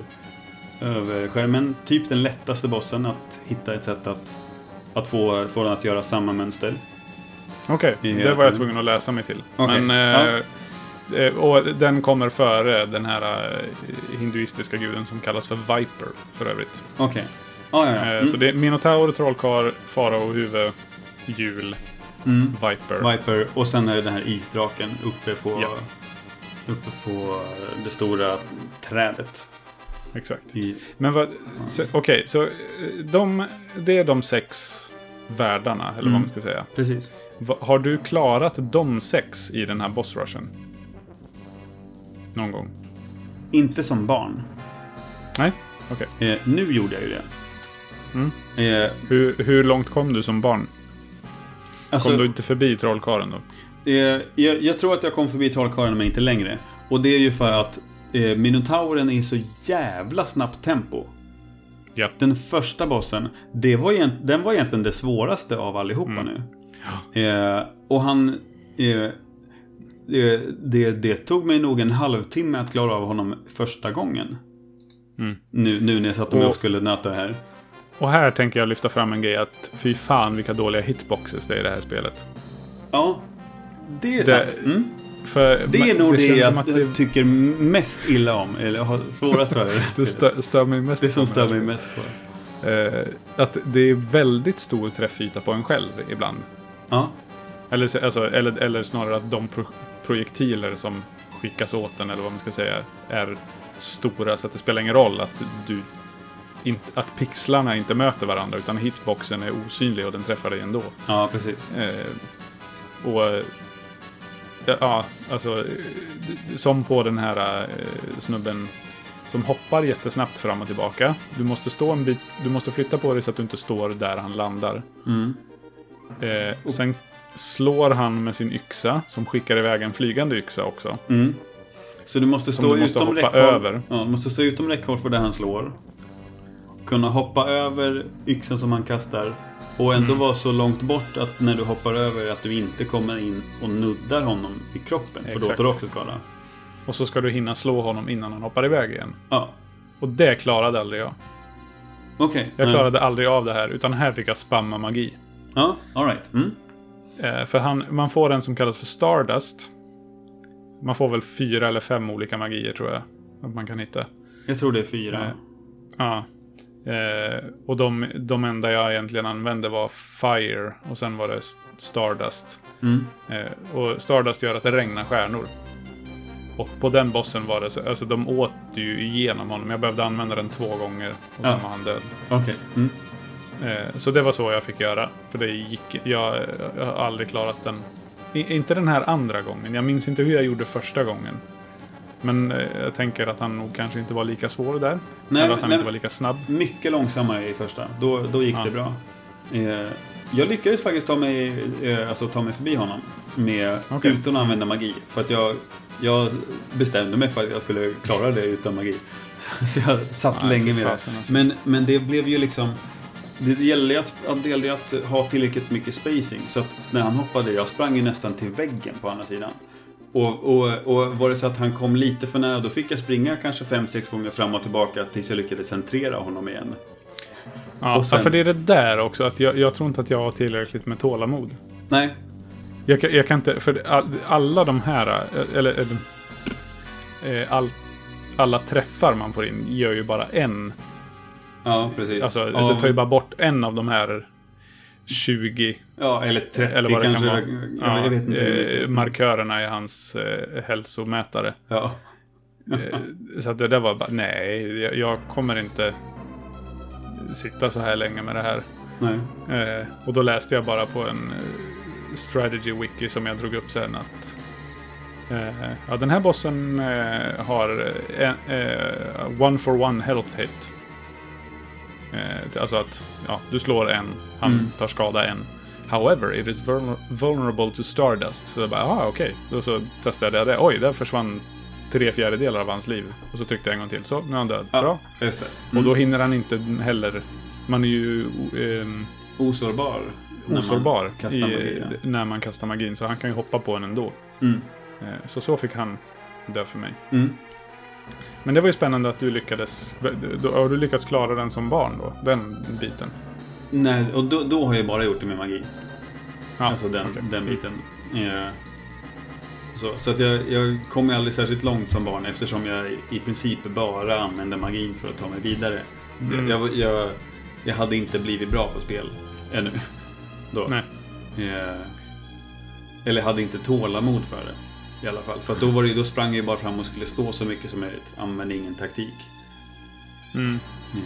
över skärmen. Typ den lättaste bossen att hitta ett sätt att, att få, få den att göra samma mönster. Okej, I det var jag tvungen att läsa mig till. Okej, Men, eh, eh, och den kommer före den här hinduistiska guden som kallas för Viper, för övrigt. Okej. Ah, ja, ja. Mm. Så det är Minotaur, trollkarl, farao, huvud, hjul, Mm. Viper. Viper och sen är det den här isdraken uppe på, Ja. uppe på det stora trädet. Exakt. I, Men vad... Okej, så eh, de, det är de sex världarna, eller vad Mm. man ska säga. precis. Har du klarat de sex i den här bossrushen? Någon gång? Inte som barn. Nej? Okej. Eh, nu gjorde jag ju det. Mm. Eh, Hur, hur långt kom du som barn? Alltså, Kom du inte förbi trollkarlen då? eh, jag, jag tror att jag kom förbi trollkarlen men inte längre. Och det är ju för att eh, Minotauren är i så jävla snabbt tempo. Ja. Den första bossen, det var, den var egentligen det svåraste av allihopa Mm. nu. Eh, och han... Eh, det, det, det tog mig nog en halvtimme att klara av honom första gången. Mm. Nu, nu när jag satte mig och Och- skulle nöta det här. Och här tänker jag lyfta fram en grej att fy fan vilka dåliga hitboxes det är i det här spelet. Ja, det är Det- sant. Mm. För Det är nog det, känns jag det, tycker mest illa om. Eller har svårast för. det stör, stör mig mest. det som stör det mig mest på. Eh, att det är väldigt stor träffyta på en själv ibland. Ja, Eller, så- alltså, eller, eller snarare att de pro projektiler som skickas åt en, eller vad man ska säga, är stora. Så att det spelar ingen roll att, du, att pixlarna inte möter varandra, utan hitboxen är osynlig och den träffar dig ändå. ja precis. Eh, och eh, ja, alltså eh, som på den här eh, snubben som hoppar jättesnabbt fram och tillbaka. Du måste stå en bit, du måste flytta på dig så att du inte står där han landar. Mm. Eh, sen slår han med sin yxa, som skickar iväg en flygande yxa också. Mm. Så du måste stå du måste utom räckhåll. över. Ja, du måste stå utom räckhåll för det han slår. Kunna hoppa över yxan som han kastar. Och ändå Mm. vara så långt bort att när du hoppar över att du inte kommer in och nuddar honom i kroppen. För då Exakt. tar du också skada. Och så ska du hinna slå honom innan han hoppar iväg igen. Ja, Och det klarade aldrig jag. okej. Jag Nej. klarade aldrig av det här, utan här fick jag spamma magi. Ja, alright. Mm. Eh, för han, man får en som kallas för Stardust. Man får väl fyra eller fem olika magier tror jag. Att man kan hitta. Jag tror det är fyra. Nej. Ja. Eh, och de, de enda jag egentligen använde var Fire och sen var det Stardust. Mm. Eh, och Stardust gör att det regnar stjärnor. Och på den bossen var det så, alltså de åt ju igenom honom. Jag behövde använda den två gånger och sen Ja. var han död. Okej. Mm. Eh, så det var så jag fick göra. För det gick, jag, jag har aldrig klarat den. I, inte den här andra gången. Jag minns inte hur jag gjorde första gången. Men eh, jag tänker att han nog kanske inte var lika svår där. Nej, eller att han men- inte var lika snabb. Mycket långsammare i första. Då, då gick Ja. det bra. Eh, jag lyckades faktiskt ta mig, eh, alltså, ta mig förbi honom. Med, Okej. Utan att använda magi. För att jag, jag bestämde mig för att jag skulle klara det utan magi. Så jag satt Nej, länge med det. alltså. Men, men det blev ju liksom... Det gällde att, det gällde att ha tillräckligt mycket spacing. Så att när han hoppade, jag sprang ju nästan till väggen på andra sidan. Och, och, och var det så att han kom lite för nära, då fick jag springa kanske fem sex gånger fram och tillbaka tills jag lyckades centrera honom igen. Ja, sen- för det är det där också. Att jag, jag tror inte att jag har tillräckligt med tålamod. Nej, Jag, jag kan inte, för all, alla de här, eller, eller eh, all, alla träffar man får in gör ju bara en. ja precis. Alltså, ja, det tar ju bara bort en av de här 20 ja, eller 30 eller vad det kanske. kan vara. Ja, jag vet inte. hur eh, markörerna i hans eh, hälsomätare. Ja. Eh, så att det där var bara, nej, jag, jag kommer inte sitta så här länge med det här. Nej. Eh, och då läste jag bara på en strategy wiki som jag drog upp sen att eh, ja, den här bossen eh, har eh, one for one health hit. Alltså att ja, du slår en, han Mm. tar skada en. However, it is vulner- vulnerable to stardust. Så jag bara, ah, okej. Då så testade jag det. Oj, där försvann tre fjärdedelar av hans liv. Och så tryckte jag en gång till. Så, nu är han död. Ja, Bra. just det. Och då hinner han inte heller... Man är ju ehm, Osårbar. när man osårbar i, magi, ja. när man kastar magin. Så han kan ju hoppa på en ändå. Mm. Eh, Så så fick han dö för mig. Mm. Men det var ju spännande att du lyckades. Har du lyckats klara den som barn då? Den biten? Nej, och då, då har jag bara gjort det med magi. Ja, alltså den, okej. den biten. Eh, så så att jag, jag kom ju aldrig särskilt långt som barn eftersom jag i princip bara använde magin för att ta mig vidare. Mm. Jag, jag, jag hade inte blivit bra på spel ännu. Då. Nej. Eh, eller hade inte tålamod för det. I alla fall. För då, var det, då sprang jag ju bara fram och skulle stå så mycket som möjligt. Använde ingen taktik. Mm. Eh,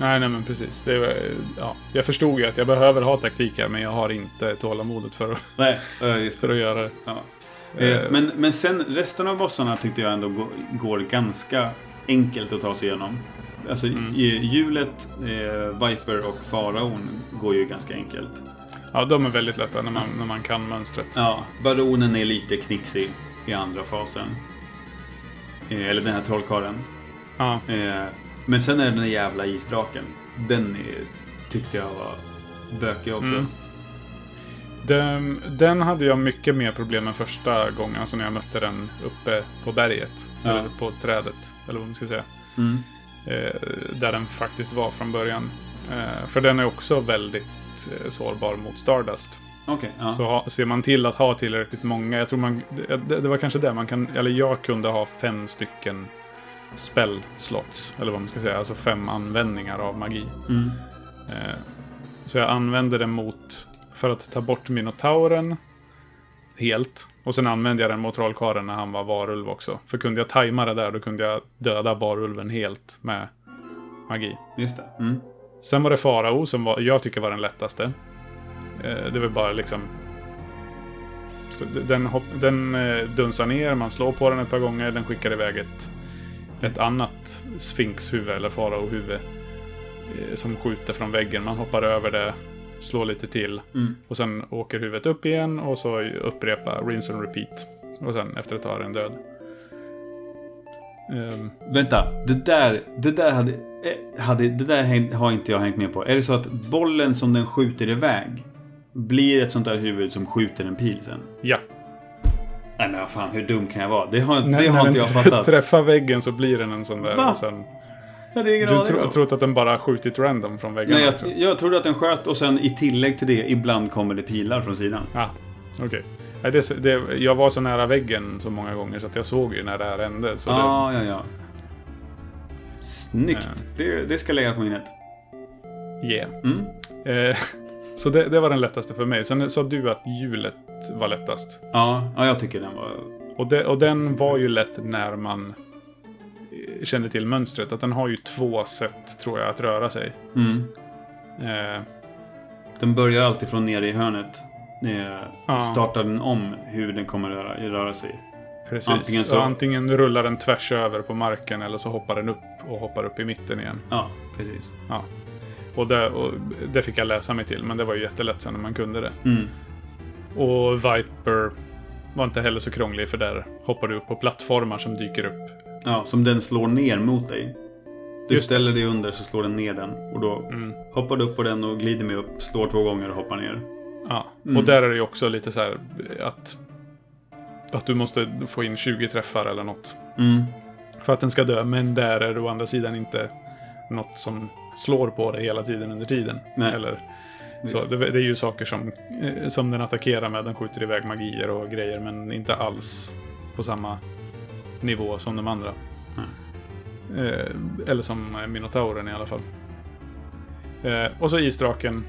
Nej, nej men precis. Det var, ja, jag förstod ju att jag behöver ha taktik här, men jag har inte tålamodet för att, nej, just för att göra det. Ja. Eh, Eh, men, men sen resten av bossarna tyckte jag ändå går, går ganska enkelt att ta sig igenom. Alltså Mm. hjulet, eh, Viper och Faraon går ju ganska enkelt. Ja, de är väldigt lätta när man, när man kan mönstret. Ja, Baronen är lite knixig i andra fasen. Eh, eller den här trollkarlen. Ja. Men sen är det den där jävla isdraken. Den är, tyckte jag var bökig också. Mm. Den, den hade jag mycket mer problem med första gången, alltså när jag mötte den uppe på berget. Ja. Eller på trädet, eller vad man ska säga. Mm. Eh, där den faktiskt var från början. Eh, för den är också väldigt eh, sårbar mot Stardust. Okej, ja. Så ha, ser man till att ha tillräckligt många, jag tror man, det, det var kanske det man kan, eller jag kunde ha fem stycken spell slots, eller vad man ska säga, alltså fem användningar av magi. Mm. Eh, så jag använde den mot, för att ta bort minotauren helt. Och sen använde jag den mot trollkarlen när han var varulv också. För kunde jag tajma det där, då kunde jag döda varulven helt med magi. Just det. Mm. Sen var det Farao som var, jag tycker var den lättaste. Eh, det var bara liksom... Den hopp, den eh, dunsar ner, man slår på den ett par gånger, den skickar iväg ett, ett annat sfinxhuvud eller faraohuvud. Eh, som skjuter från väggen, man hoppar över det. slå lite till. Mm. Och sen åker huvudet upp igen och så upprepa rinse and repeat. Och sen efter ett tag är den död. Ehm, Vänta, det där, det där hade, eh, hade det där har inte jag hängt med på. Är det så att bollen som den skjuter iväg blir ett sånt där huvud som skjuter en pil sen? ja. Nej men vad fan, hur dum kan jag vara? Det har, När, det har inte jag fattat. träffar väggen så blir den en sån där. Va? Och sen, Jag hade ingen du tro, om. trott att den bara skjutit random från väggen? Nej, jag, jag trodde att den sköt och sen i tillägg till det, ibland kommer det pilar från sidan. Ah, okej. Nej, det, det, jag var så nära väggen så många gånger så att jag såg ju när det här hände. Så det, Ja, ja, ja. Snyggt. Ja. Det, det ska läggas på minnet. yeah. Mm. Eh, så det, det var den lättaste för mig. Sen sa du att hjulet var lättast. Ja, ja, jag tycker den var... Och, det, och den var ju lätt när man eh, kände till mönstret. Att den har ju två sätt, tror jag, att röra sig. Mm. Eh, Den börjar alltid från nere i hörnet. Eh. Startar den om hur den kommer röra, röra sig. precis. Antingen så... antingen rullar den tvärs över på marken eller så hoppar den upp och hoppar upp i mitten igen. Ja, precis. Ja. Och det, och det fick jag läsa mig till, men det var ju jättelätt sen när man kunde det. Mm. Och Viper var inte heller så krånglig, för där hoppar du upp på plattformar som dyker upp. Ja, som den slår ner mot dig. Du Just ställer dig under så slår den ner den. Och då Mm. hoppar du upp på den och glider med upp, slår två gånger och hoppar ner. Ja. Mm. Och där är det ju också lite så här att, att du måste få in 20 träffar eller något. Mm. För att den ska dö, men där är det å andra sidan inte något som slår på dig hela tiden under tiden. Nej. Eller. Så det, det är ju saker som, eh, som den attackerar med. Den skjuter iväg magier och grejer, men inte alls på samma nivå som de andra. Eh, eller som eh, Minotauren i alla fall. Eh, och så isdraken.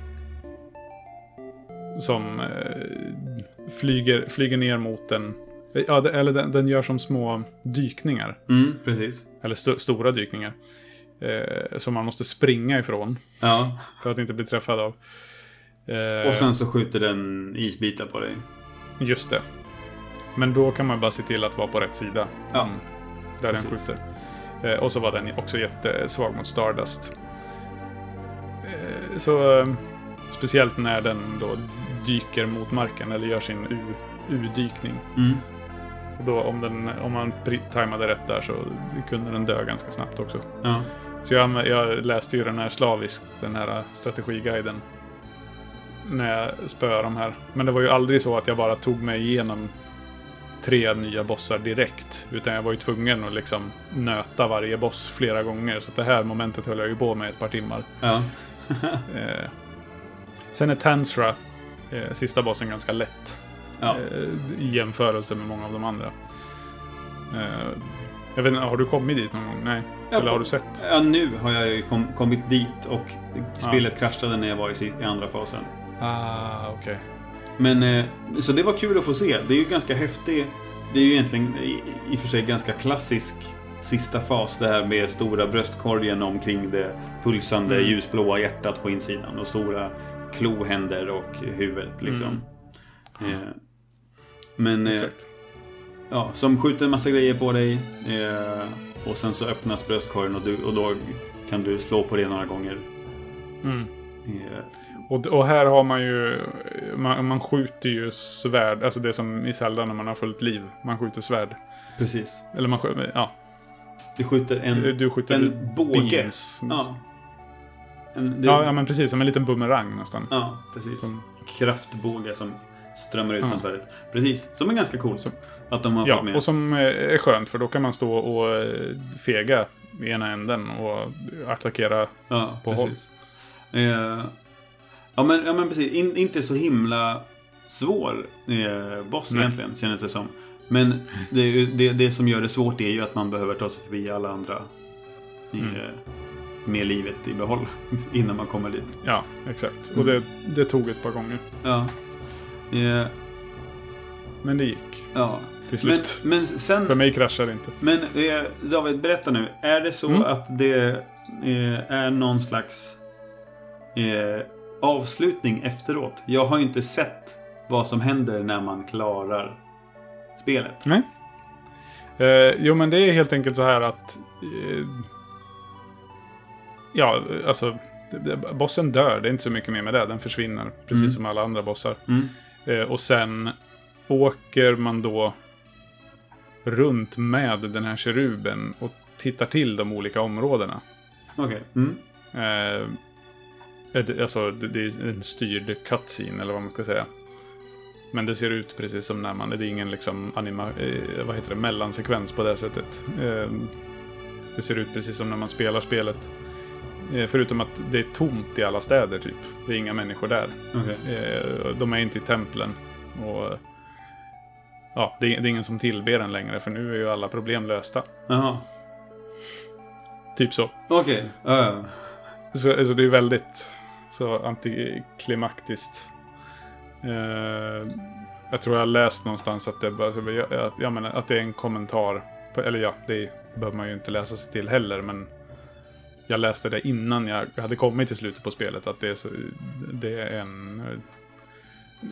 Som eh, flyger, flyger ner mot den. Ja, det, eller den, den gör som små dykningar. Mm, precis. Eller st stora dykningar. Eh, som man måste springa ifrån. Ja. För att inte bli träffad av. Eh, Och sen så skjuter den isbitar på dig. Just det. Men då kan man bara se till att vara på rätt sida. Ja, Mm, där precis. den skjuter. Eh, och så var den också jättesvag mot Stardust. Eh, så eh, speciellt när den då dyker mot marken eller gör sin U-dykning. Mm. Och då om, den, om man tajmade rätt där så kunde den dö ganska snabbt också. Ja. Så jag, jag läste ju den här slaviskt, den här strategiguiden. När jag spöade de här. Men det var ju aldrig så att jag bara tog mig igenom tre nya bossar direkt. Utan jag var ju tvungen att liksom nöta varje boss flera gånger. Så det här momentet höll jag ju på med ett par timmar. Ja. Eh, sen är Tansra, eh, sista bossen, ganska lätt. Ja. Eh, I jämförelse med många av de andra. Eh, jag vet inte, har du kommit dit någon gång? Nej. Ja, Eller har du sett? ja, nu har jag ju kom, kommit dit och spelet kraschade när jag var i, i andra fasen. Ah, okej. Men, eh, så det var kul att få se. Det är ju ganska häftigt. Det är ju egentligen i, i och för sig ganska klassisk sista fas. Det här med stora bröstkorgen omkring det pulsande Mm. ljusblåa hjärtat på insidan och stora klohänder och huvudet liksom. Eh, men eh, ja, som skjuter en massa grejer på dig. Eh, och sen så öppnas bröstkorgen och, du, och då kan du slå på det några gånger. Mm. Och, och här har man ju... Man, man skjuter ju svärd. Alltså det som i Zelda när man har fullt liv. Man skjuter svärd. precis. Eller man skjuter... Ja. Du skjuter en, Du, du skjuter en båge. beams. Ja. En, det, Ja, ja, men precis. Som en liten bumerang nästan. Ja, precis. Som- Kraftbåge som strömmar ut Ja. från svärdet. Precis, som är ganska coolt. Som- att de har Ja, fått med. och som eh, är skönt för då kan man stå och eh, fega i ena änden och attackera. ja, på precis. Eh, ja, men, ja, men precis. In, inte så himla svår eh, boss Nej. egentligen, känns det som. Men det, det, det som gör det svårt är ju att man behöver ta sig förbi alla andra. Eh, Mm. Med livet i behåll innan man kommer dit. Ja, exakt. Och det, det tog ett par gånger. Ja. Eh, Men det gick ja. till Men, slut. men sen... För mig kraschade det inte. Men eh, David, berätta nu. Är det så Mm. att det eh, är någon slags eh, avslutning efteråt? Jag har ju inte sett vad som händer när man klarar spelet. Nej. Eh, jo, men det är helt enkelt så här att... Eh, ja, alltså bossen dör, det är inte så mycket mer med det. Den försvinner, precis Mm. som alla andra bossar. Mm. Eh, och sen åker man då runt med den här keruben och tittar till de olika områdena. Okej. Mm. Alltså, det, är en styrd cutscene, eller vad man ska säga. Men det ser ut precis som när man... Det är ingen liksom anima... Eh, vad heter det? Mellansekvens på det sättet. Eh, det ser ut precis som när man spelar spelet. Eh, förutom att det är tomt i alla städer, typ. Det är inga människor där. Okej. Eh, de är inte i templen. Och... Ja, det är, det är ingen som tillber en längre, för nu är ju alla problem lösta. Jaha. Typ så. Okej. Ja, ja. Så alltså det är väldigt så antiklimaktiskt. Eh, jag tror jag har läst någonstans att det, bara, jag, jag, jag menar, att det är en kommentar. På, eller ja, det behöver man ju inte läsa sig till heller. Men jag läste det innan jag hade kommit till slutet på spelet. Att det är, så, det är en,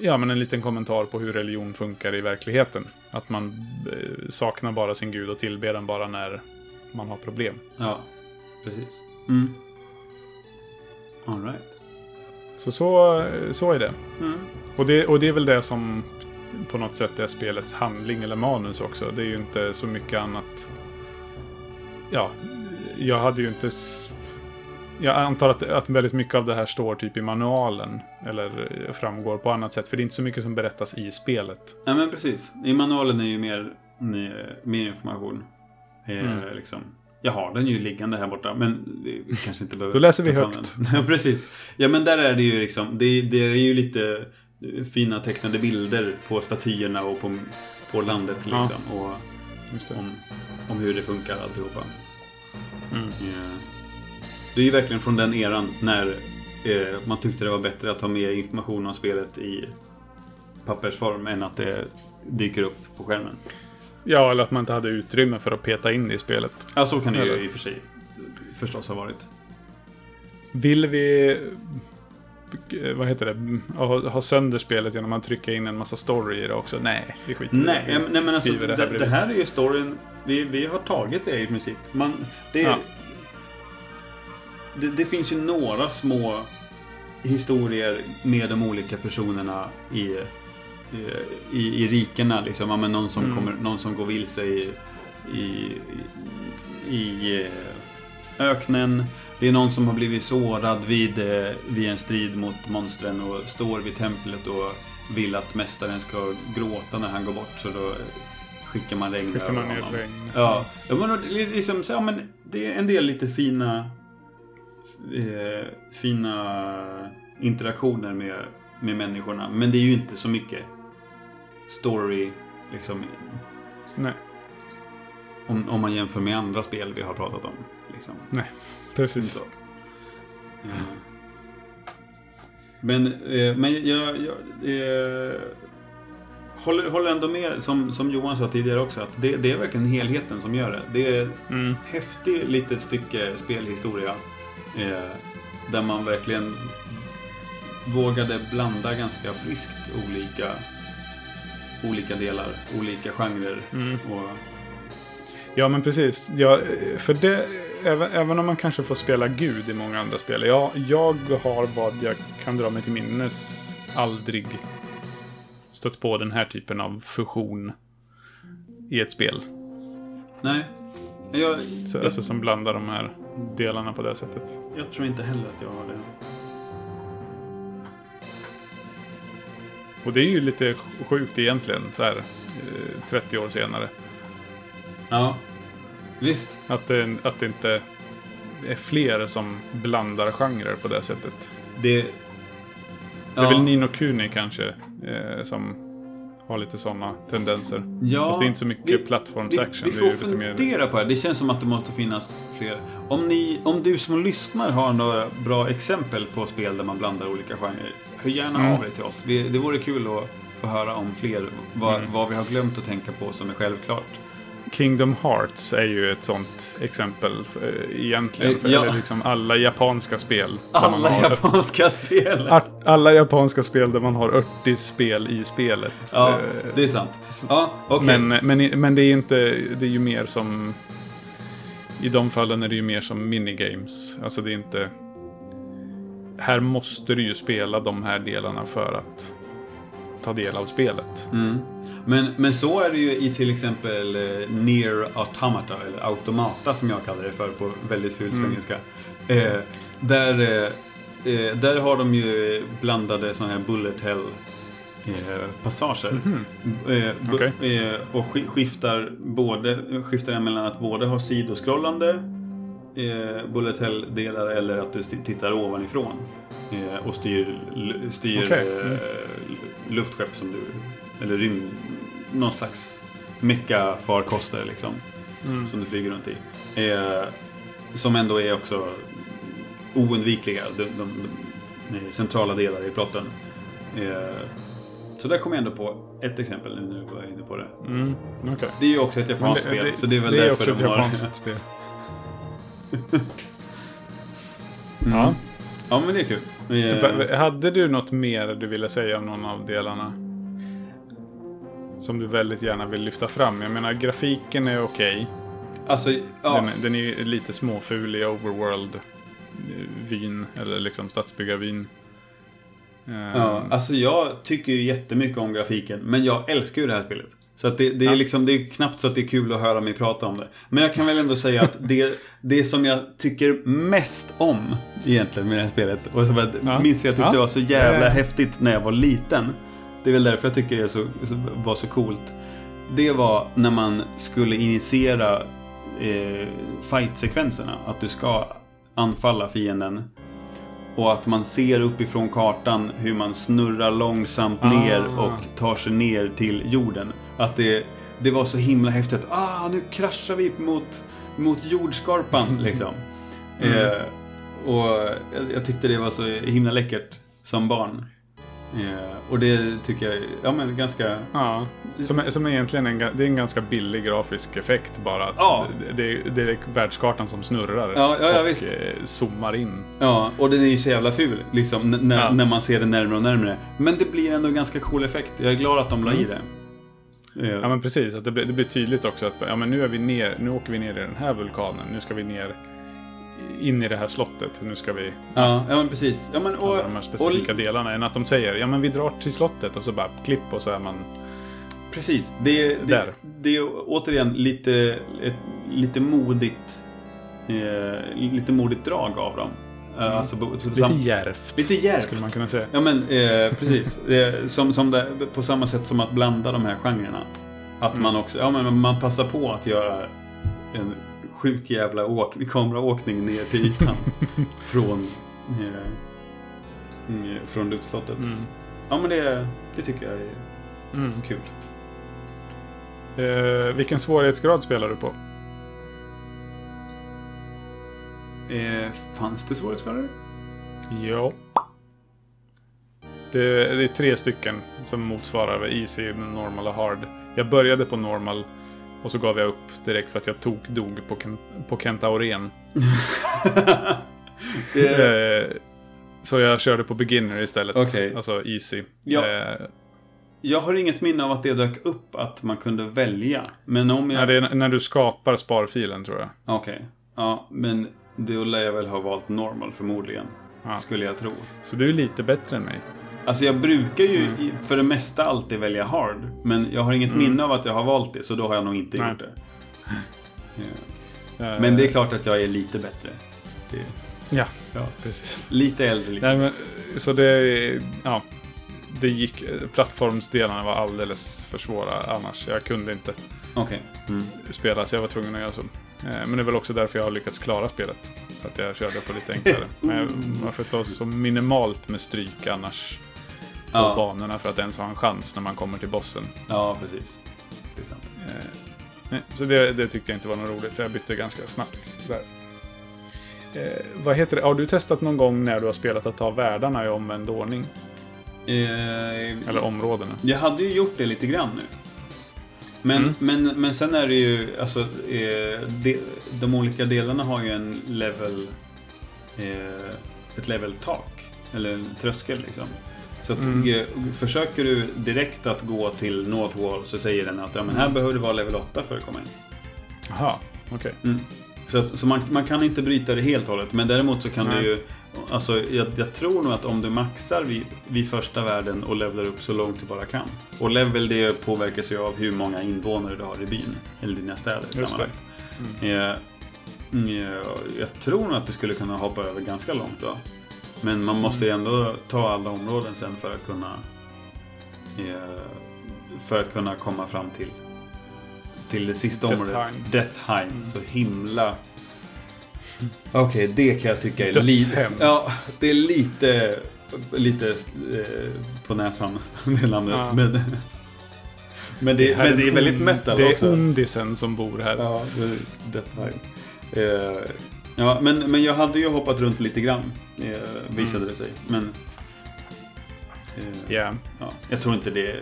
ja, men en liten kommentar på hur religion funkar i verkligheten. Att man eh, saknar bara sin gud och tillber den bara när man har problem. ja. Precis. Mm. All right. Så, så, så är det. Mm. Och det, och det är väl det som på något sätt är spelets handling eller manus också. Det är ju inte så mycket annat. Ja, jag hade ju inte... Jag antar att, att väldigt mycket av det här står typ i manualen. Eller framgår på annat sätt. För det är inte så mycket som berättas i spelet. Ja, men precis. I manualen är ju mer, mer, mer information. Eh, Mm. liksom. Jag har den ju liggande här borta, men vi kanske inte behöver... Då läser vi högt. den. Ja, precis. Ja, men där är det ju liksom... Det, det är ju lite fina tecknade bilder på statyerna och på, på landet Ja. liksom. Och Just det. om, om hur det funkar alltihopa. Mm. Eh, Det är ju verkligen från den eran när eh, man tyckte det var bättre att ha med information om spelet i pappersform än att det dyker upp på skärmen. Ja, eller att man inte hade utrymme för att peta in det i spelet. Ja, så kan det ju i och för sig förstås ha varit. Vill vi... eh, Vad heter det? Ha, ha sönder spelet genom att trycka in en massa story i det också? Nej, det skiter vi i. Nej, Vi ja, men- nej men alltså det, här det, här är ju storyn. Vi, vi har tagit det i princip. Man, det, Ja. det, det finns ju några små historier med de olika personerna i, i, i rikena. Liksom. Ja, men någon, som Mm. kommer, någon som går vilse i, i, i, eh, öknen. Det är någon som har blivit sårad vid, eh, vid en strid mot monstren och står vid templet och vill att mästaren ska gråta när han går bort. Så då skickar man regn Skickar man ner regn. Ja, ja men liksom så, ja, men det är en del lite fina eh, fina interaktioner med, med människorna. Men det är ju inte så mycket story liksom Nej, om, om man jämför med andra spel vi har pratat om. Liksom. precis. Så. Eh. Men, eh, men jag, jag eh, håller, håller ändå med, som, som Johan sa tidigare också, att det, det är verkligen helheten som gör det. Det är Mm. häftigt litet stycke spelhistoria. Eh, där man verkligen vågade blanda ganska friskt olika, olika delar, olika genrer. Mm. Och, Ja, men precis. Ja, för det, även, även om man kanske får spela Gud i många andra spel. Ja, jag har vad jag kan dra mig till minnes aldrig stött på den här typen av fusion i ett spel. nej, jag, Så, jag, alltså som blandar de här delarna på det sättet. jag tror inte heller att jag har det. Och det är ju lite sjukt egentligen, så här eh, 30 år senare. Ja, visst. Att det, att det inte är fler som blandar genrer på det sättet. Det, Det är väl Nino Kuni kanske eh, som har lite sådana tendenser. Ja, Fast det är inte så mycket vi- plattformsaction. Vi, vi det är får lite mer... fundera på det. Det känns som att det måste finnas fler. Om, ni, om du som lyssnar har några bra exempel på spel där man blandar olika genrer. Hör gärna Mm. av er till oss. Vi, det vore kul att få höra om fler. Vad, Mm. vad vi har glömt att tänka på som är självklart. Kingdom Hearts är ju ett sånt exempel eh, egentligen. Eh, För, ja. Eller liksom alla japanska spel. Alla har- japanska spel. Art- Alla japanska spel där man har 80 spel i spelet. Ja, Eh, det är sant. Ja, okej. Men, men, men det är inte, det är ju mer som... I de fallen är det ju mer som minigames. Alltså det är inte... här måste du ju spela de här delarna för att ta del av spelet. Mm. Men, men så är det ju i till exempel eh, Near Automata, eller Automata som jag kallar det för på väldigt ful svengelska. Eh, där, eh, eh, där har de ju blandade sådana här bullet hell eh, passager. Eh, bu- Okej. eh, och sk- skiftar, både, skiftar mellan att både ha sidoskrollande eh, bullet hell-delar eller att du tittar ovanifrån. Eh, och styr, styr Okej. Mm. Luftskepp som du... Eller rymd... Någon slags mecka-farkoster liksom. Mm. Som du flyger runt i. Eh, som ändå är också oundvikliga. De, de, de, de centrala delar i plotten. Eh, så där kom jag ändå på ett exempel nu när du var inne på det. Mm, okej. Det är ju också ett japanskt spel, så det är väl det är därför också ett de har... japanskt spel. Mm. Ja. Ja, men det är kul. Eh, Hade du något mer du ville säga om någon av delarna? Som du väldigt gärna vill lyfta fram. Jag menar, grafiken är okej. alltså, ja. Den, den är lite småful i Overworld-vyn. Eller liksom stadsbyggarvyn. Eh, Ja, alltså jag tycker ju jättemycket om grafiken, men jag älskar ju det här spelet. Så att det, det, är liksom, det är knappt så att det är kul att höra mig prata om det. Men jag kan väl ändå säga att det, det som jag tycker mest om egentligen med det här spelet, och som jag Ja. minns jag tyckte Ja. var så jävla Ja. häftigt när jag var liten. Det är väl därför jag tycker det så, var så coolt. Det var när man skulle initiera eh, fight-sekvenserna. Att du ska anfalla fienden. Och att man ser uppifrån kartan hur man snurrar långsamt Ah. ner och tar sig ner till jorden. Att det, det var så himla häftigt. Ah, nu kraschar vi mot, mot jordskorpan liksom. Mm. Eh, och jag, jag tyckte det var så himla läckert som barn. Eh, och det tycker jag, ja men ganska... Ja, som, som egentligen en, det är en ganska billig grafisk effekt bara. Att Ja. det, det, det är världskartan som snurrar Ja, ja, ja, och visst. eh, zoomar in. Ja, och den är ju så jävla ful liksom när, Ja. när man ser det närmare och närmare. Men det blir ändå en ganska cool effekt. Jag är glad att de la i Mm. det. Eh, Ja men precis, att det, blir, det blir tydligt också att ja, men nu, är vi ner, nu åker vi ner i den här vulkanen. Nu ska vi ner in i det här slottet. Nu ska vi ja, ja, men precis. Ja, men, och, alla de här specifika och, delarna. Än att de säger ja men vi drar till slottet och så bara klipp och så är man... Precis. Det är, det, Där. det är återigen lite, ett, lite modigt eh, lite modigt drag av dem. Eh, alltså, bo- Lite djärvt. Lite djärvt. Skulle man kunna säga. Ja men eh, precis. Som, som det, på samma sätt som att blanda de här genrerna. Att Mm. man också, ja men man passar på att göra en sjuk jävla åk, kameraåkning ner till ytan. från eh, mm, från luftslottet. Mm. Ja men det, det tycker jag är Mm. kul. Eh, vilken svårighetsgrad spelar du på? Eh, fanns det svårighetsgrader? Ja. Det, det är tre stycken som motsvarar Easy, Normal och Hard. Jag började på Normal och så gav jag upp direkt för att jag tog dog på, på Kentauren. Eh, så jag körde på Beginner istället. Okej. Alltså Easy. Ja. Eh, jag har inget minne av att det dök upp att man kunde välja. Men om jag... ja, det är när du skapar sparfilen tror jag. Okej. Ja, men då lär jag väl ha valt normal förmodligen. Ja. Skulle jag tro. Så du är lite bättre än mig. Alltså jag brukar ju Mm. för det mesta alltid välja hard. Men jag har inget minne av att jag har valt det, så då har jag nog inte Nej. gjort det. Ja. Eh, Men det är klart att jag är lite bättre. Det, Ja, ja. precis. Lite äldre, lite. Nej, men, så det... Ja. Det gick... Plattformsdelarna var alldeles för svåra annars. Jag kunde inte Okej. Mm. spela så jag var tvungen att göra så. Eh, Men det är väl också därför jag har lyckats klara spelet. Att jag körde på lite enklare. Men jag- man får ta så minimalt med stryk annars på Ja. banorna för att ens ha en chans när man kommer till bossen. Ja, precis. Det är sant. Nej, Så det, det tyckte jag inte var något roligt, så jag bytte ganska snabbt. Där. Eh, vad heter det? Har du testat någon gång när du har spelat att ta världarna i omvänd ordning? Eh, Eller områdena? Jag hade ju gjort det lite grann nu. Men, Mm. men, men sen är det ju, alltså, eh, de, de olika delarna har ju en level, eh, ett level-tak. Eller en tröskel liksom. Så att, Mm. eh, försöker du direkt att gå till Northwall så säger den att ja, men Mm. här behöver du vara level 8 för att komma in. Jaha, okej. Mm. Så, att- så man, man kan inte bryta det helt och hållet. Men däremot så kan Nej. du ju... Alltså jag, jag tror nog att om du maxar vid, vid första världen och levlar upp så långt du bara kan. Och level det påverkas ju av hur många invånare du har i byn. Eller dina städer Just sammanlagt. Eh, mm, ja, jag tror nog att du skulle kunna hoppa över ganska långt då. Men man måste ju ändå ta alla områden sen för att kunna eh, för att kunna komma fram till till det sista Deathheim. området. Deathheim. Så himla... Okej, det kan jag tycka är lite... Ja, det är lite... Lite eh, på näsan, det namnet. Ja. Men, men, det, här men det är väldigt metal Det är också. ondisen som bor här. Ja, det är Deathheim. Eh, ja, men, men jag hade ju hoppat runt lite grann. Eh, visade Mm. det sig. Men... Eh, Ja. ja, jag tror inte det...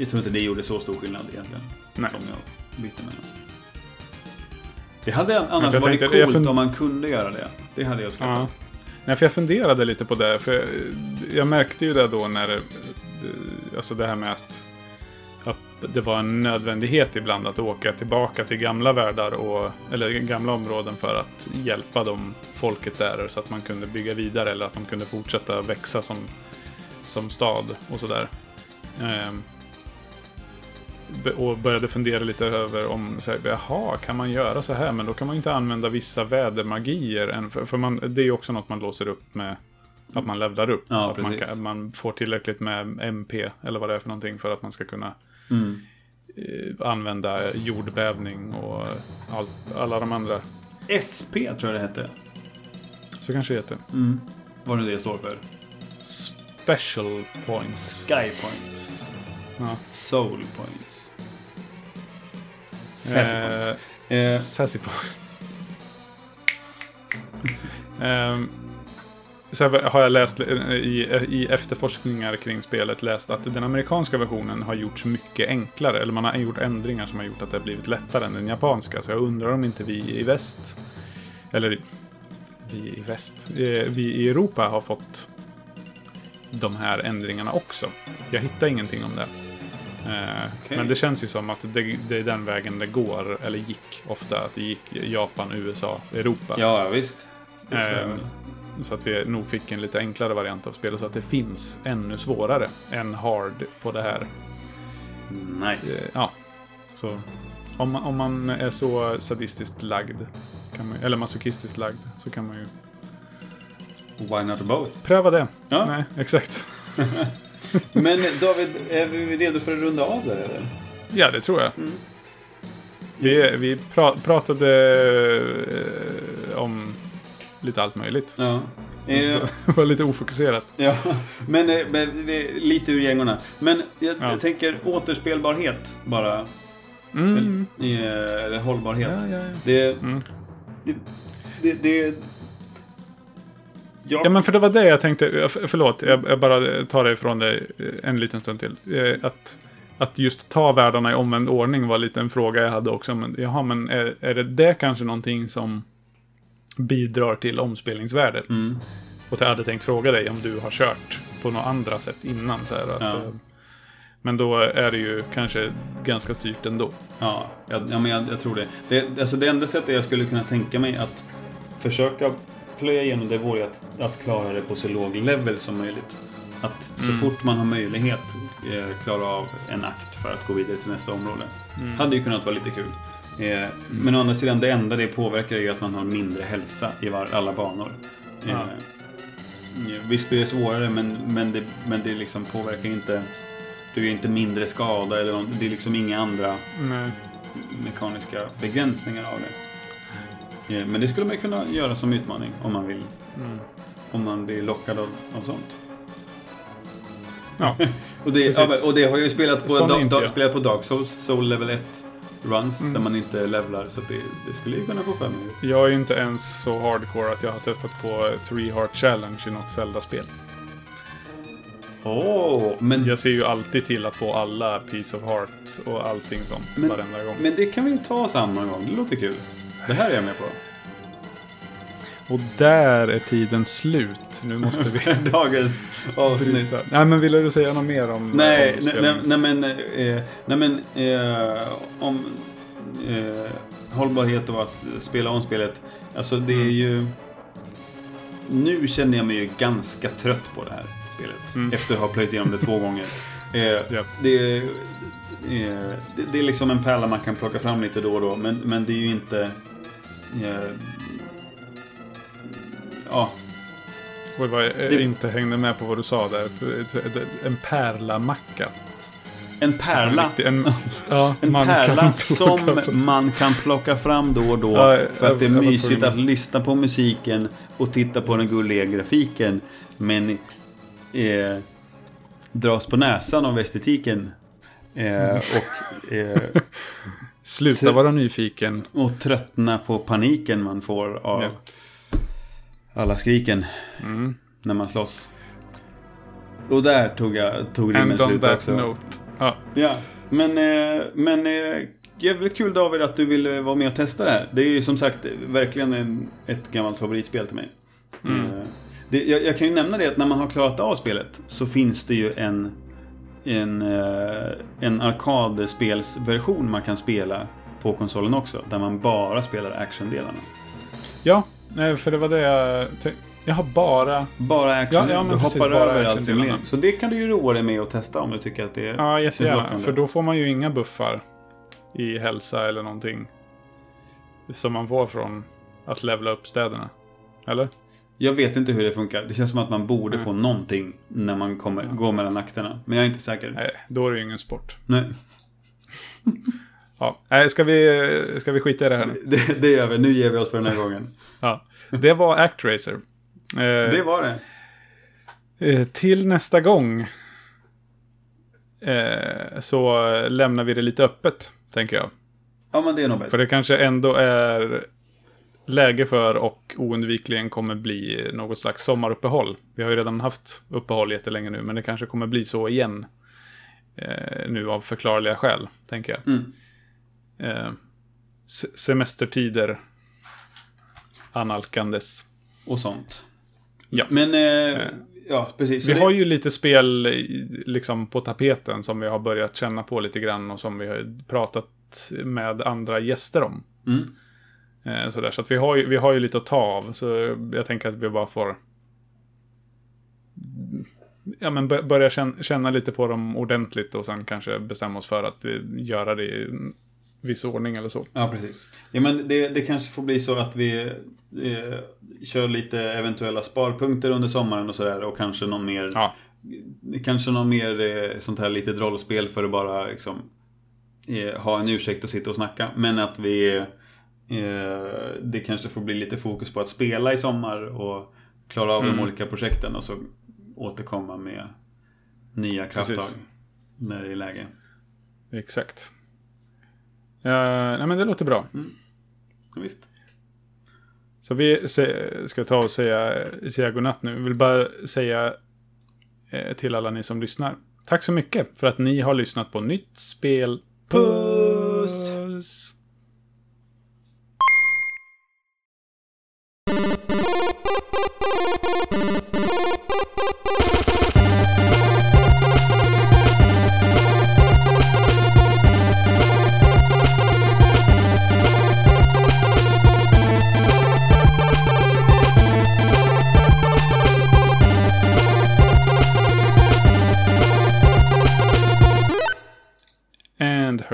Jag tror inte det gjorde så stor skillnad egentligen. Nej. Om jag bytte mellan. Det hade annars jag varit tänkte- jag coolt om man kunde göra det. Det hade jag Ja. uppskattat. Nej, för jag funderade lite på det. För jag, jag märkte ju det då när... eh, Alltså det här med att, att det var en nödvändighet ibland att åka tillbaka till gamla världar och... Eller gamla områden för att hjälpa dem, folket där, så att man kunde bygga vidare eller att de kunde fortsätta växa som, som stad och sådär. Ehm, och började fundera lite över om, så här, jaha, kan man göra så här? Men då kan man inte använda vissa vädermagier. Än, för för man, det är ju också något man låser upp med att man levlar upp. Ja, att man, kan, man får tillräckligt med MP, eller vad det är för någonting, för att man ska kunna Mm. eh, använda jordbävning och allt, alla de andra. SP tror jag det hette. Så kanske det heter. Mm. Vad nu det står för. Special points. Sky points. Ja. Soul points. Sassy points. Eh, Eh, Sassy point. Ehm, så har jag läst eh, i, i efterforskningar kring spelet läst att den amerikanska versionen har gjorts mycket enklare. Eller man har gjort ändringar som har gjort att det har blivit lättare än den japanska. Så jag undrar om inte vi i väst, eller vi i väst, eh, vi i Europa har fått de här ändringarna också. Jag hittar ingenting om det. Eh, Okej. Men det känns ju som att det, det är den vägen det går, eller gick ofta. Att det gick Japan, USA, Europa. ja, visst. Eh, så att vi nog fick en lite enklare variant av spelet. Så att det finns ännu svårare än hard på det här. Nice. Eh, Ja. Så om man, om man är så sadistiskt lagd, man, eller masochistiskt lagd, så kan man ju Why not both? pröva det. Ja. Nej, exakt. Men David, är vi redo för att runda av där eller? Ja, det tror jag. Mm. Vi, vi pra, pratade eh, om lite allt möjligt. Ja. Eh, det var lite ofokuserat. ja. Men, eh, men lite ur gängorna. Men jag, Ja. jag tänker återspelbarhet bara. Mm. Eller, eller hållbarhet. Ja, ja, ja. Det, Mm. det, det, det... Ja, Ja, men för det var det jag tänkte. eh, Förlåt, jag, jag bara tar det ifrån dig eh, en liten stund till. Eh, Att, att just ta världarna i omvänd ordning var lite en fråga jag hade också. Men, jaha, men är, är det, det kanske någonting som bidrar till omspelningsvärdet? Mm. Och jag hade tänkt fråga dig om du har kört på några andra sätt innan. Så här, att, Ja. Men då är det ju kanske ganska styrt ändå. Ja, jag, ja men jag, jag tror det. det. Alltså det enda sättet jag skulle kunna tänka mig att försöka plöja igenom det vore att, att klara det på så låg level som möjligt. Att så fort man har möjlighet eh, klara av en akt för att gå vidare till nästa område. Hade ju kunnat vara lite kul. Eh, Men å andra sidan, det enda det påverkar är ju att man har mindre hälsa i var, alla banor. Eh, Ja. Visst blir det svårare, men, men, det, men det liksom påverkar inte... Du är inte mindre skada eller något. Det är liksom inga andra Nej. mekaniska begränsningar av det. Eh, Men det skulle man kunna göra som utmaning om man vill. Mm. Om man blir lockad av, av sånt. Ja. Och det, ja, och det har jag ju spelat på, da, da, spelat på Dark Souls, Soul Level 1 runs, Mm. där man inte levlar. Så det, det skulle ju kunna få för mig. Jag är ju inte ens så hardcore att jag har testat på Three Heart Challenge i något Zelda-spel. Åh, men, Jag ser ju alltid till att få alla Piece of Heart och allting sånt Men- varenda gång. men det kan vi ta samma gång. Det låter kul. Det här är jag med på. Och där är tiden slut. Nu måste vi Dagens avsnitt. bryta. Nej, men ville du säga något mer om Nej, om nej, nej, men, eh, nej, men eh, om... Eh, hållbarhet och att spela om spelet. Alltså det är ju... Nu känner jag mig ju ganska trött på det här spelet. Efter att ha plöjt igenom det två gånger. Eh, det, är, eh, det, det är liksom en pärla man kan plocka fram lite då och då. Men, men det är ju inte... Eh, ja, Oj, vad jag inte hängde med på vad du sa där. En pärlamacka. en pärla. En, riktig- en, ja, En pärla som man kan plocka fram då och då. Ja, för att det är mysigt att lyssna på musiken och titta på den gulliga grafiken. Men eh, dras på näsan av estetiken. Eh, och, eh, Sluta vara nyfiken. och tröttna på paniken man får av Ja. alla skriken Mm. när man slåss. Och där tog jag tog rimmen And on slut that också. note. Ja, Ja, men, eh, men eh, jävligt kul David att du ville vara med och testa det här. Det är ju som sagt verkligen en, ett gammalt favoritspel till mig. Mm. Eh, det, jag, jag kan ju nämna det att när man har klarat av spelet så finns det ju en, en, eh, en arkadspelsversion man kan spela på konsolen också. Där man bara spelar actiondelarna. ja för det var det jag tänkte. Jag har bara... Bara action. Ja, ja, du precis, hoppar över all simulering. Så det kan du ju roa dig med att testa om du tycker att det Ja, känns jättegärna. För då får man ju inga buffar i hälsa eller någonting. Som man får från att levla upp städerna. Eller? Jag vet inte hur det funkar. Det känns som att man borde Mm. få någonting när man kommer, går mellan akterna. Men jag är inte säker. Nej, då är det ju ingen sport. Nej. Ja, nej, ska vi, ska vi skita i det här nu? Det, det gör vi. Nu ger vi oss för den här gången. Ja. Det var Actracer. Eh, Det var det. eh, till nästa gång eh, så lämnar vi det lite öppet, tänker jag. Ja, men det är nog bäst. För det kanske ändå är läge för och oundvikligen kommer bli något slags sommaruppehåll. Vi har ju redan haft uppehåll jättelänge nu, men det kanske kommer bli så igen. Eh, nu av förklarliga skäl, tänker jag. Mm. Eh, se- semestertider analkandes. Och sånt. Ja. Men, eh, ja, precis. Vi det- har ju lite spel i- liksom på tapeten som vi har börjat känna på lite grann och som vi har pratat med andra gäster om. Mm. Eh, sådär, så att vi har, ju, vi har ju lite att ta av. Så jag tänker att vi bara får ja, men bör- börja känna, känna lite på dem ordentligt och sen kanske bestämma oss för att vi göra det i viss ordning eller så. Ja, precis. Ja, men det, det kanske får bli så att vi eh, kör lite eventuella sparpunkter under sommaren och sådär. Och kanske någon mer, Ja, kanske någon mer eh, sånt här litet rollspel för att bara liksom, eh, ha en ursäkt att sitta och snacka. Men att vi, eh, det kanske får bli lite fokus på att spela i sommar och klara av de Mm. olika projekten och så återkomma med nya krafttag Precis. när det är läge. exakt. Uh, nej men det låter bra. Ja, visst. Så vi ska ta och säga, säga godnatt nu. Jag vill bara säga eh, till alla ni som lyssnar. Tack så mycket för att ni har lyssnat på Nytt Spel. Puss!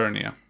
Puss! And hernia.